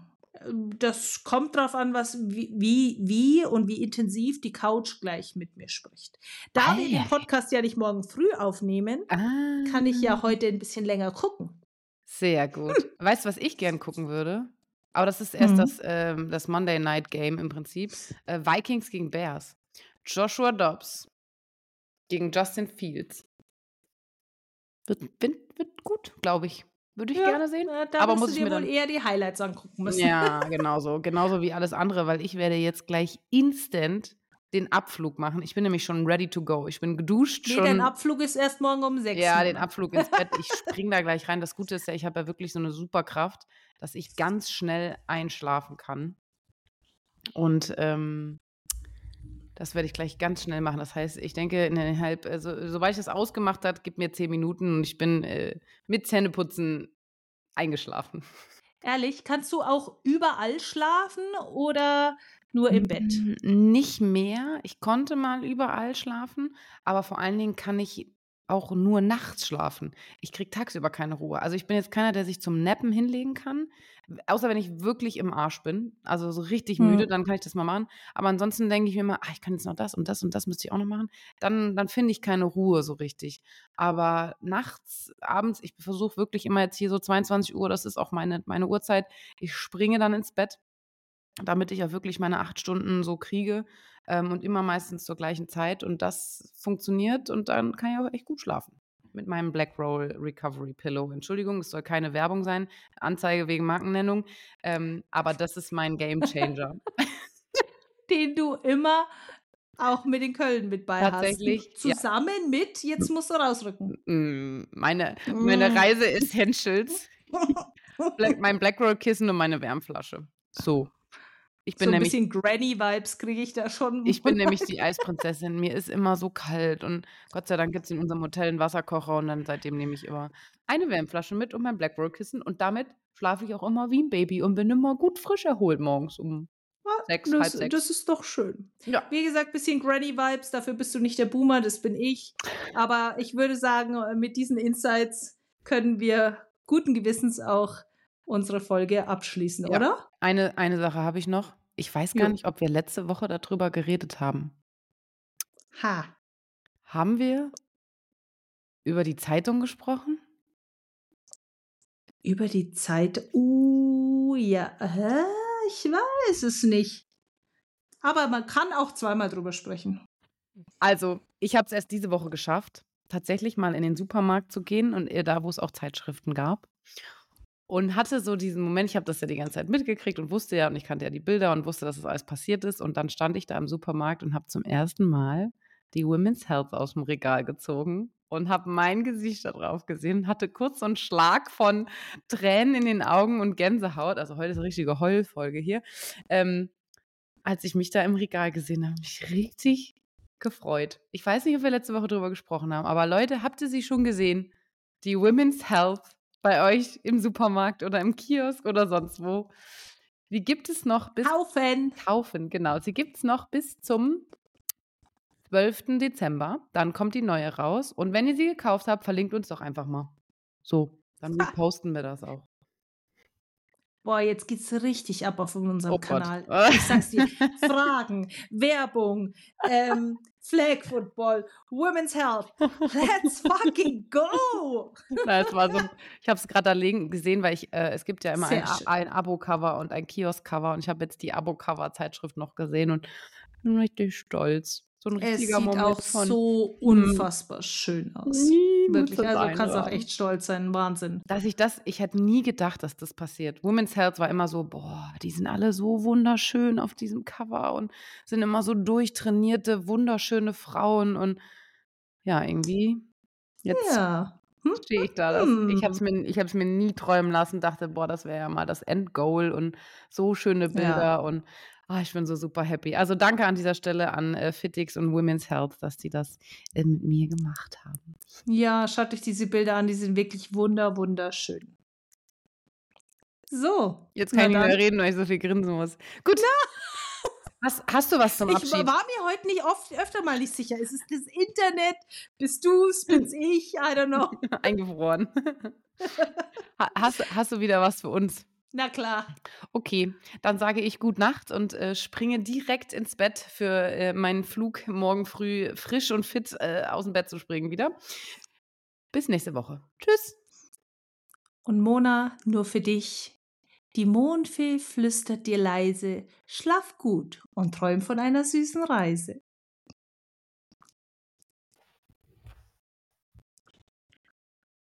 Das kommt drauf an, was, wie, wie, und wie intensiv die Couch gleich mit mir spricht. Da wir Ei, ei. den Podcast ja nicht morgen früh aufnehmen, Ah. kann ich ja heute ein bisschen länger gucken. Sehr gut. Weißt du, was ich gern gucken würde? Aber das ist erst Mhm. das, ähm, das Monday Night Game im Prinzip. Äh, Vikings gegen Bears. Joshua Dobbs gegen Justin Fields. Wird, wird, wird gut, glaube ich. Würde ich Ja, gerne sehen. äh, Da Aber wirst muss du ich dir mir wohl eher die Highlights angucken müssen. Ja, genauso. Genauso wie alles andere, weil ich werde jetzt gleich instant den Abflug machen. Ich bin nämlich schon ready to go. Ich bin geduscht Nee, schon. dein Abflug ist erst morgen um sechs. Ja, den. Abflug ins Bett. Ich spring da gleich rein. Das Gute ist ja, ich habe ja wirklich so eine Superkraft, dass ich ganz schnell einschlafen kann. Und ähm, das werde ich gleich ganz schnell machen. Das heißt, ich denke, innerhalb, also, sobald ich das ausgemacht habe, gib mir zehn Minuten und ich bin äh, mit Zähneputzen eingeschlafen. Ehrlich, kannst du auch überall schlafen oder nur im Bett? Nicht mehr. Ich konnte mal überall schlafen, aber vor allen Dingen kann ich auch nur nachts schlafen. Ich kriege tagsüber keine Ruhe. Also ich bin jetzt keiner, der sich zum Nappen hinlegen kann, außer wenn ich wirklich im Arsch bin, also so richtig Hm. müde, dann kann ich das mal machen. Aber ansonsten denke ich mir immer, ach, ich kann jetzt noch das und das und das müsste ich auch noch machen. Dann, dann finde ich keine Ruhe so richtig. Aber nachts, abends, ich versuche wirklich immer jetzt hier so 22 Uhr, das ist auch meine, meine Uhrzeit. Ich springe dann ins Bett damit ich ja wirklich meine acht Stunden so kriege ähm, und immer meistens zur gleichen Zeit. Und das funktioniert und dann kann ich auch echt gut schlafen. Mit meinem Black Roll Recovery Pillow. Entschuldigung, es soll keine Werbung sein. Anzeige wegen Markennennung. Ähm, aber das ist mein Game Changer. Den du immer auch mit in Köln mit bei Tatsächlich, hast. ja. Zusammen mit, jetzt musst du rausrücken. Mm, meine, meine Mm. Reise Essentials. Black, mein Black Roll Kissen und meine Wärmflasche. So. Ich bin so ein nämlich bisschen Granny-Vibes kriege ich da schon. Ich bin nämlich die Eisprinzessin. Mir ist immer so kalt und Gott sei Dank gibt es in unserem Hotel einen Wasserkocher und dann seitdem nehme ich immer eine Wärmflasche mit und mein Blackroll-Kissen und damit schlafe ich auch immer wie ein Baby und bin immer gut frisch erholt morgens um sechs, halb das, sechs. das ist doch schön. Ja. Wie gesagt, bisschen Granny-Vibes, dafür bist du nicht der Boomer, das bin ich. Aber ich würde sagen, äh, mit diesen Insights können wir guten Gewissens auch unsere Folge abschließen, Ja. oder? Eine, eine Sache habe ich noch. Ich weiß gar Jo. nicht, ob wir letzte Woche darüber geredet haben. Ha. Haben wir über die Zeitung gesprochen? Über die Zeit. Uh, ja. Hä? Ich weiß es nicht. Aber man kann auch zweimal drüber sprechen. Also, ich habe es erst diese Woche geschafft, tatsächlich mal in den Supermarkt zu gehen und eher da, wo es auch Zeitschriften gab. Und hatte so diesen Moment, ich habe das ja die ganze Zeit mitgekriegt und wusste ja, und ich kannte ja die Bilder und wusste, dass das alles passiert ist. Und dann stand ich da im Supermarkt und habe zum ersten Mal die Women's Health aus dem Regal gezogen und habe mein Gesicht da drauf gesehen, hatte kurz so einen Schlag von Tränen in den Augen und Gänsehaut. Also heute ist eine richtige Heulfolge hier. Ähm, als ich mich da im Regal gesehen habe, mich richtig gefreut. Ich weiß nicht, ob wir letzte Woche drüber gesprochen haben, aber Leute, habt ihr sie schon gesehen? Die Women's Health bei euch im Supermarkt oder im Kiosk oder sonst wo? Die gibt es noch bis Kaufen. kaufen, genau. Sie gibt es noch bis zum 12. Dezember. Dann kommt die neue raus. Und wenn ihr sie gekauft habt, verlinkt uns doch einfach mal. So, dann Ah. posten wir das auch. Boah, jetzt geht's richtig ab auf unserem Oh Gott. Kanal. Ich sag's dir. Fragen, Werbung, ähm, Flag Football, Women's Health. Let's fucking go! Na, es war so, ich habe es gerade da gesehen, weil ich, äh, es gibt ja immer ein, Sehr. A- ein Abo-Cover und ein Kiosk-Cover und ich habe jetzt die Abo-Cover-Zeitschrift noch gesehen und bin richtig stolz. So ein Es richtiger sieht Moment auch von, so unfassbar schön aus. "Nee, Wirklich, also kannst auch einrahmen. echt stolz sein. Wahnsinn. Dass ich das, ich hätte nie gedacht, dass das passiert. Women's Health war immer so, boah, die sind alle so wunderschön auf diesem Cover und sind immer so durchtrainierte, wunderschöne Frauen und ja, irgendwie jetzt Ja. Hm? stehe ich da. Das, ich habe es Hm. mir, ich hab's mir nie träumen lassen, dachte, boah, das wäre ja mal das Endgoal und so schöne Ja. Bilder und ah, ich bin so super happy. Also danke an dieser Stelle an äh, Fitix und Women's Health, dass die das äh, mit mir gemacht haben. Ja, schaut euch diese Bilder an, die sind wirklich wunder, wunderschön. So, Jetzt na kann ich nicht mehr reden, weil ich so viel grinsen muss. Gut. Hast, hast du was zum Ich Abschied? war mir heute nicht oft, öfter mal nicht sicher. Ist es das Internet? Bist du's? Bin's ich? I don't know. Eingefroren. Ha- hast, hast du wieder was für uns? Na klar. Okay, dann sage ich Gut Nacht und äh, springe direkt ins Bett für äh, meinen Flug morgen früh frisch und fit äh, aus dem Bett zu springen wieder. Bis nächste Woche. Tschüss. Und Mona, nur für dich. Die Mondfee flüstert dir leise, schlaf gut und träum von einer süßen Reise.